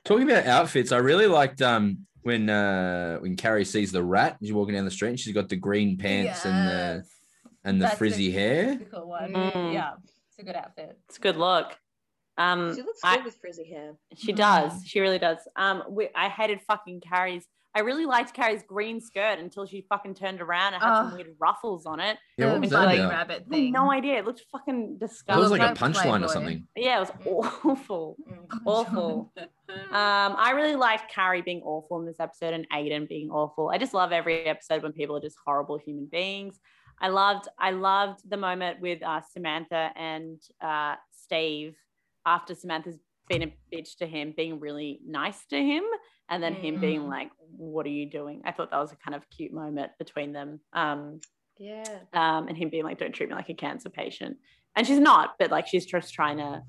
Talking about outfits, I really liked um when uh when Carrie sees the rat, she's walking down the street and she's got the green pants and the and the That's a frizzy hair. typical one. Mm. Yeah, it's a good outfit. It's a good look. Um, She looks I- good with frizzy hair. She does. She really does. Um, we, I hated fucking Carrie's. I really liked Carrie's green skirt until she fucking turned around and had some weird ruffles on it. Yeah, what was that Bunny about? rabbit I had thing. no idea. It looked fucking disgusting. It was disgusting. like a punchline or something. yeah, it was awful. Mm. Awful. Um, I really liked Carrie being awful in this episode and Aiden being awful. I just love every episode when people are just horrible human beings. I loved I loved the moment with uh, Samantha and uh, Steve after Samantha's been a bitch to him, being really nice to him, and then him being Mhm. like, "What are you doing?" I thought that was a kind of cute moment between them. Um, Yeah. um, and him being like, "Don't treat me like a cancer patient," and she's not, but like she's just trying to,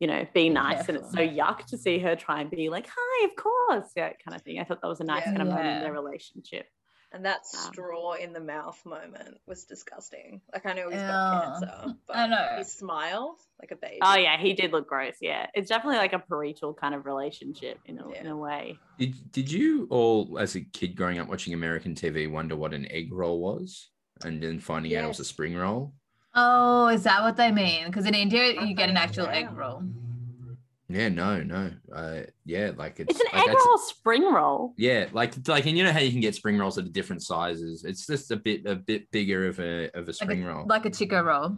you know, be nice, and it's so yuck to see her try and be like, "Hi, of course," yeah, kind of thing. I thought that was a nice Yeah. kind of moment in their relationship. And that straw in the mouth moment was disgusting. Like I know he's got cancer, but I know. he smiled like a baby. Oh yeah, he did look gross. Yeah, it's definitely like a parental kind of relationship in a, in a way. Did Did you all, as a kid growing up watching American TV, wonder what an egg roll was, and then finding out it was a spring roll? Oh, is that what they mean? Because in India, you get an actual egg wow. roll. Yeah, no, no. Uh, yeah, like it's, It's an like egg roll spring roll. Yeah, like like, and you know how you can get spring rolls at different sizes. It's just a bit a bit bigger of a of a Like spring a, roll. like a Chiko roll.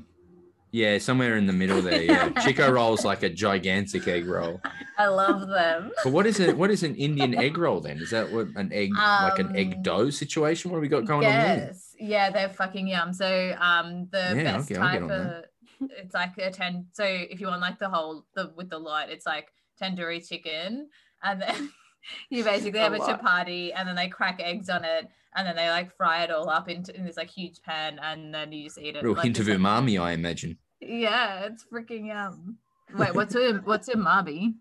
Yeah, somewhere in the middle there. Yeah, Chiko roll's like a gigantic egg roll. I love them. But what is it? What is an Indian egg roll then? Is that what an egg like an egg Um, dough situation? What have we got going on there? yes. Yeah, they're fucking yum. So um the Yeah, best okay, I'll get type on of that. It's like a ten so if you want like the whole the with the lot, it's like tandoori chicken and then you basically A have a lot. chapati and then they crack eggs on it and then they like fry it all up into in this like huge pan and then you just eat it. Real like, hint of like- umami, I imagine. Yeah, it's freaking yum. Wait, what's a what's umami?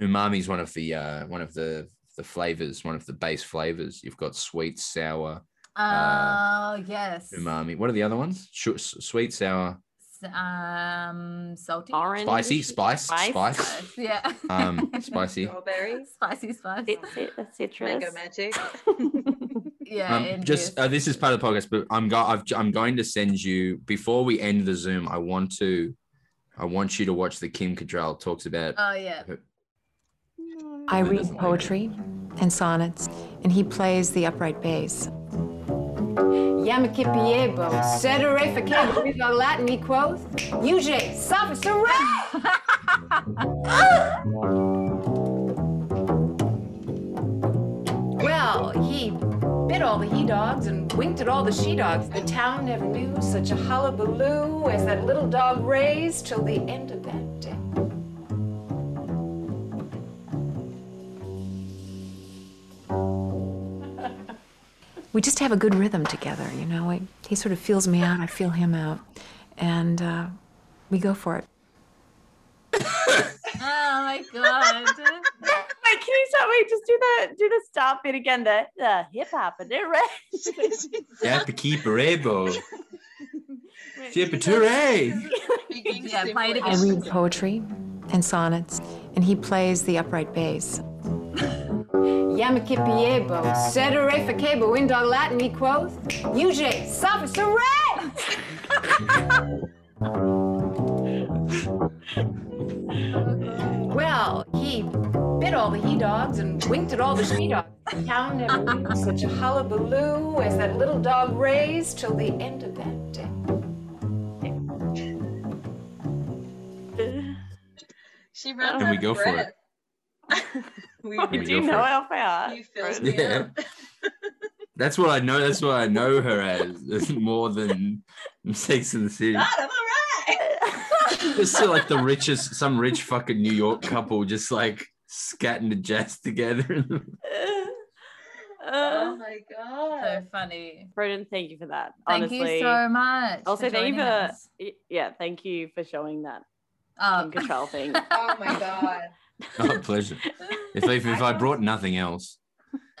Umami is one of the uh, one of the the flavors, one of the base flavors. You've got sweet, sour, Oh Uh, yes. umami. What are the other ones? Sweet, sour, Um salty. Orange. spicy, spice, Spice. spice. Spice, Yeah. Um, spicy. Strawberries, Spicy spice. Cit- cit- citrus. mango magic. Yeah. Um, just uh, this is part of the podcast, but I'm go- I've, I'm going to send you before we end the Zoom. I want to, I want you to watch the Kim Cattrall talks about. Oh yeah. I read poetry and sonnets, and he plays the upright bass. Yamakipiebo, facebo, vivo Latin quoth, UJ, suffus Well, he bit all the he dogs and winked at all the she dogs. The town never knew such a hullabaloo as that little dog raised till the end of that We we just have a good rhythm together. You know, we, he sort of feels me out, I feel him out, and uh, we go for it. Oh my god. Wait, can you stop? Wait, just do the do the start bit again. The the hip hop and the rest. Yappa keep able. Shippature. Yeah, play it I again. read poetry and sonnets, and he plays the upright bass. Yamakipiebo, sedere facebo, in dog Latin he quoth, Uge, sophist, hooray! well, he bit all the he dogs and winked at all the she dogs. The town never knew such a hullabaloo as that little dog raised till the end of that day. She ran And we go of for it. breath. we Oh, we do you know it. Alpha Art? you filled me Yeah. up. That's what I know. That's what I know her as more than Sex in the City. God, I'm alright. Just so like the richest, some rich fucking New York couple just like scatting the jazz together. Oh my god, So god. funny. Broden, thank you for that. Thank Honestly. you so much. Also, thank you for us. yeah, thank you for showing that Um, Kim Cattrall thing. Oh my god. Oh, pleasure. If if, if I brought nothing else,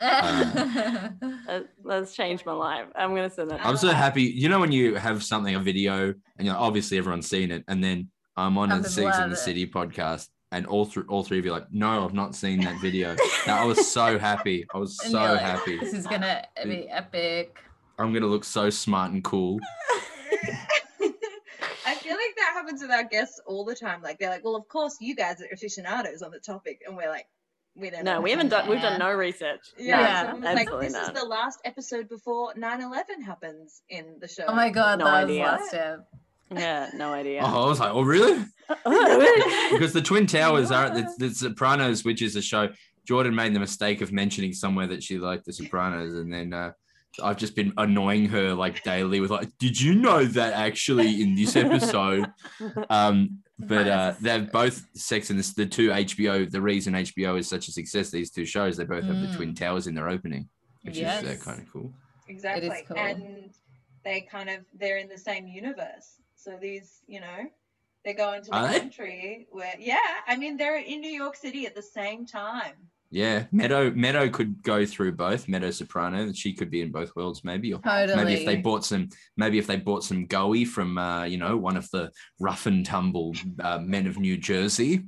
Uh, That's changed my life. I'm gonna send that. I'm so happy. You know when you have something, a video, and you're obviously everyone's seen it, and then I'm on a Others Sex in the it. City podcast, and all three all three of you are like, no, I've not seen that video. Now, I was so happy. I was And so like, happy. This is gonna be epic. I'm gonna look so smart and cool. I feel like that happens with our guests all the time. Like they're like, well, of course you guys are aficionados on the topic, and we're like, we don't. No, know. we haven't done. We've done no research. Yeah, No, Yeah. someone like, absolutely this is the last episode before 9/11 happens in the show. Oh my god, No that idea. was last step. Yeah, no idea. Oh, I was like, oh really? because the Twin Towers are the, the Sopranos, which is a show. Jordan made the mistake of mentioning somewhere that she liked the Sopranos, and then uh, I've just been annoying her like daily with like, did you know that actually in this episode? Um, but uh, they're both Sex and the, the two HBO. The reason HBO is such a success, these two shows, they both have the Mm. Twin Towers in their opening, which is uh, kind of cool. exactly, cool. and they kind of they're in the same universe. So these, you know, they go into the Are they? country where, yeah, I mean, they're in New York City at the same time. Yeah, Meadow Meadow could go through both. Meadow Soprano, she could be in both worlds, maybe. Or Totally. maybe if they bought some, maybe if they bought some goey from, uh, you know, one of the rough and tumble uh, men of New Jersey.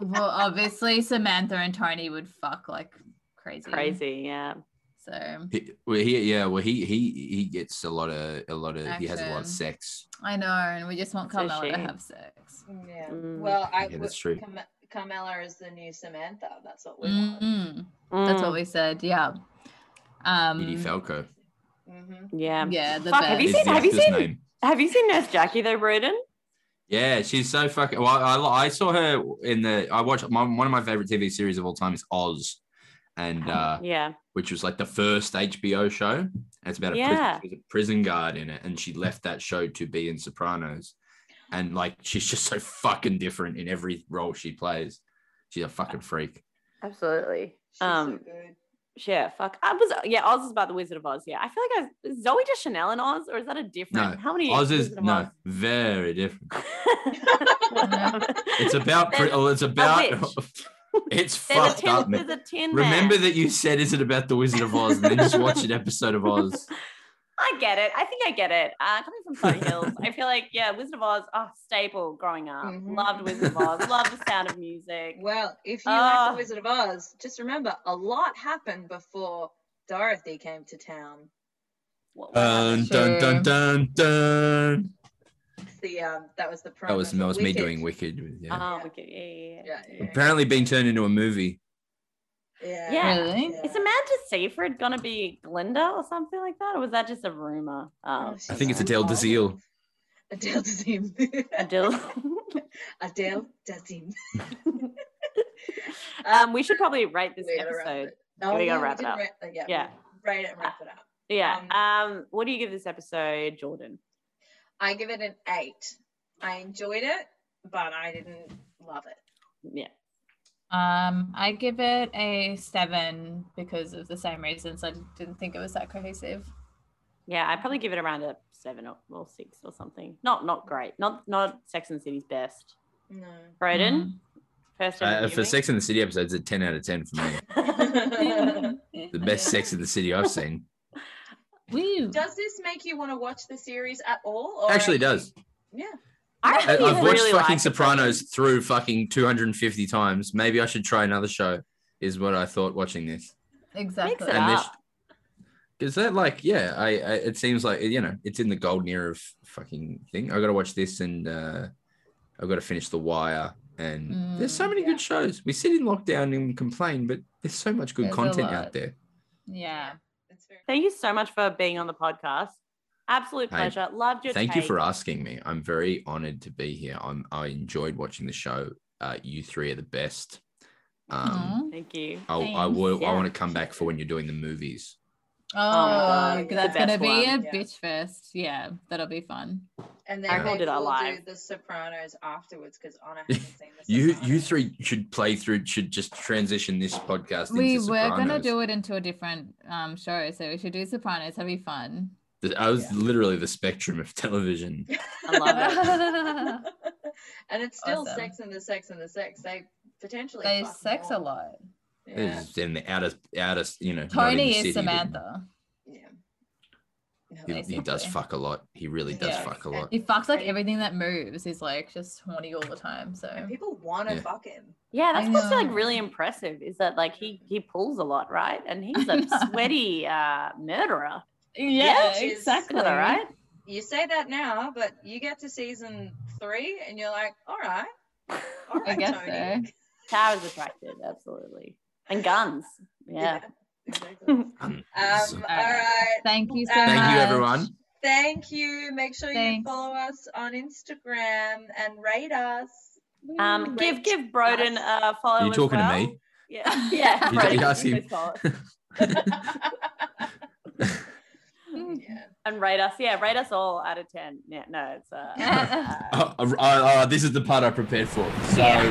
well, obviously Samantha and Tony would fuck like crazy. Crazy, yeah. So He, well, he, yeah, well, he he he gets a lot of a lot of he has a lot of sex. I know, and we just want It's a Carmela to have sex. Yeah. Mm. Well, I Yeah, that's would- true. Cam- Carmela is the new Samantha. That's what we want. Mm, That's what we said. Yeah. Um, Edie Falco hmm Yeah. yeah. The Fuck, best. have you seen- have you seen- name. Have you seen Nurse Jackie though, Broden? Yeah, she's so fucking. Well, I, I saw her in the. I watched my, one of my favorite TV series of all time is Oz, and uh, Yeah. which was like the first HBO show. And it's about a, Yeah. prison, a prison guard in it, and she left that show to be in Sopranos. And like, she's just so fucking different in every role she plays. She's a fucking freak. Absolutely. She's Um, so good. Yeah, fuck. I was yeah, Oz is about the Wizard of Oz. Yeah. I feel like I is Zooey Deschanel in Oz, or is that a different? No, How many Oz is Wizard no Oz? very different. It's about. Pri- There's oh, it's about. it's There's a fucked tin, up, man. there's a tin Remember man. that you said, "Is it about the Wizard of Oz?" And then just watch an episode of Oz. I get it. I think I get it. Uh, coming from Sunny Hills, I feel like yeah, Wizard of Oz, oh, staple growing up. Mhm. Loved Wizard of Oz. Loved the sound of music. Well, if you Ah. like The Wizard of Oz, just remember a lot happened before Dorothy came to town. What- what Dun dun dun dun dun. It's the um, that was the That was that was me doing Wicked. Yeah. Oh, wicked. Yeah, yeah, yeah. Yeah, yeah, Apparently, being turned into a movie. Yeah. Yeah. Really? Is Amanda Seyfried gonna be Glinda or something like that, or was that just a rumor? Oh, Oh, I think it's Adele old. Dazeem. Adele Dazeem. Adele. Adele Dazeem. um, we should probably rate this We gotta wrap episode. it. Oh, We gotta wrap it up. ra- uh, yeah, Yeah. we rate it and wrap it up. Yeah. Um, Um, what do you give this episode, Jordan? I give it an eight. I enjoyed it, but I didn't love it. Yeah. Um, I give it a seven because of the same reasons. I didn't think it was that cohesive. Yeah, I'd probably give it around a seven or, or six or something. Not not great. Not not Sex and the City's best. No. Broden, first Uh, for viewing? Sex in the City episodes, a 10 out of 10 for me. The best Sex in the City I've seen. Woo. Does this make you want to watch the series at all? Or Actually are you- does. Yeah. I I- actually I've watched really fucking like Sopranos it. through fucking 250 times. Maybe I should try another show, is what I thought watching this. Exactly. it And this, is that like, yeah, I, I, it seems like, you know, it's in the golden era of fucking thing. I got to watch this and uh, I've got to finish The Wire. And there's so Mm, many yeah. good shows. We sit in lockdown and complain, but there's so much good There's content out there. Yeah. It's very Thank you so much for being on the podcast. Absolute Hey, pleasure. Loved your Thank you for asking me. I'm very honored to be here. I'm, I enjoyed watching the show. Uh, you three are the best. Um, Aw. Thank you. I, I Thanks. will. I want to come back for when you're doing the movies. Oh, God, that's gonna best be a. Yeah. bitch fest. Yeah, that'll be fun. And then called maybe it our we'll do the Sopranos afterwards because Honor hasn't seen the You Sopranos. you three should play through. Should just transition this podcast. we into were gonna do it into a different um show, so we should do Sopranos. That'd be fun. The- I was Yeah. literally the spectrum of television. I love it. and it's still Awesome. sex and the sex and the sex. They potentially they fuck sex a lot. Yeah. It's in the outer outer. You know, not Tony is but Samantha. yeah. No, He, he does fuck a lot. He really does Yeah. fuck a lot. He fucks like everything that moves. He's like just horny all the time. So And people want to Yeah. fuck him. Yeah, that's I what's like really impressive is that like he he pulls a lot, right? And he's a sweaty uh murderer. Yeah, which is- exactly. Is right? You say that now, but you get to season three and you're like, all right. All right, I guess Tony. so. Cow is attracted, absolutely. And guns. Yeah. exactly. Um, Um, all right. Thank you so Thank much. Thank you, everyone. Thank you. Make sure you follow us on Instagram and rate us. Um, give Rate give Broden us. a follow. Are you as talking to me? Yeah, yeah. He's- Broden, yeah. And rate us. Yeah, rate us all out of 10. Yeah, no, it's. Uh, uh, uh, uh this is the part I prepared for. So. Yeah.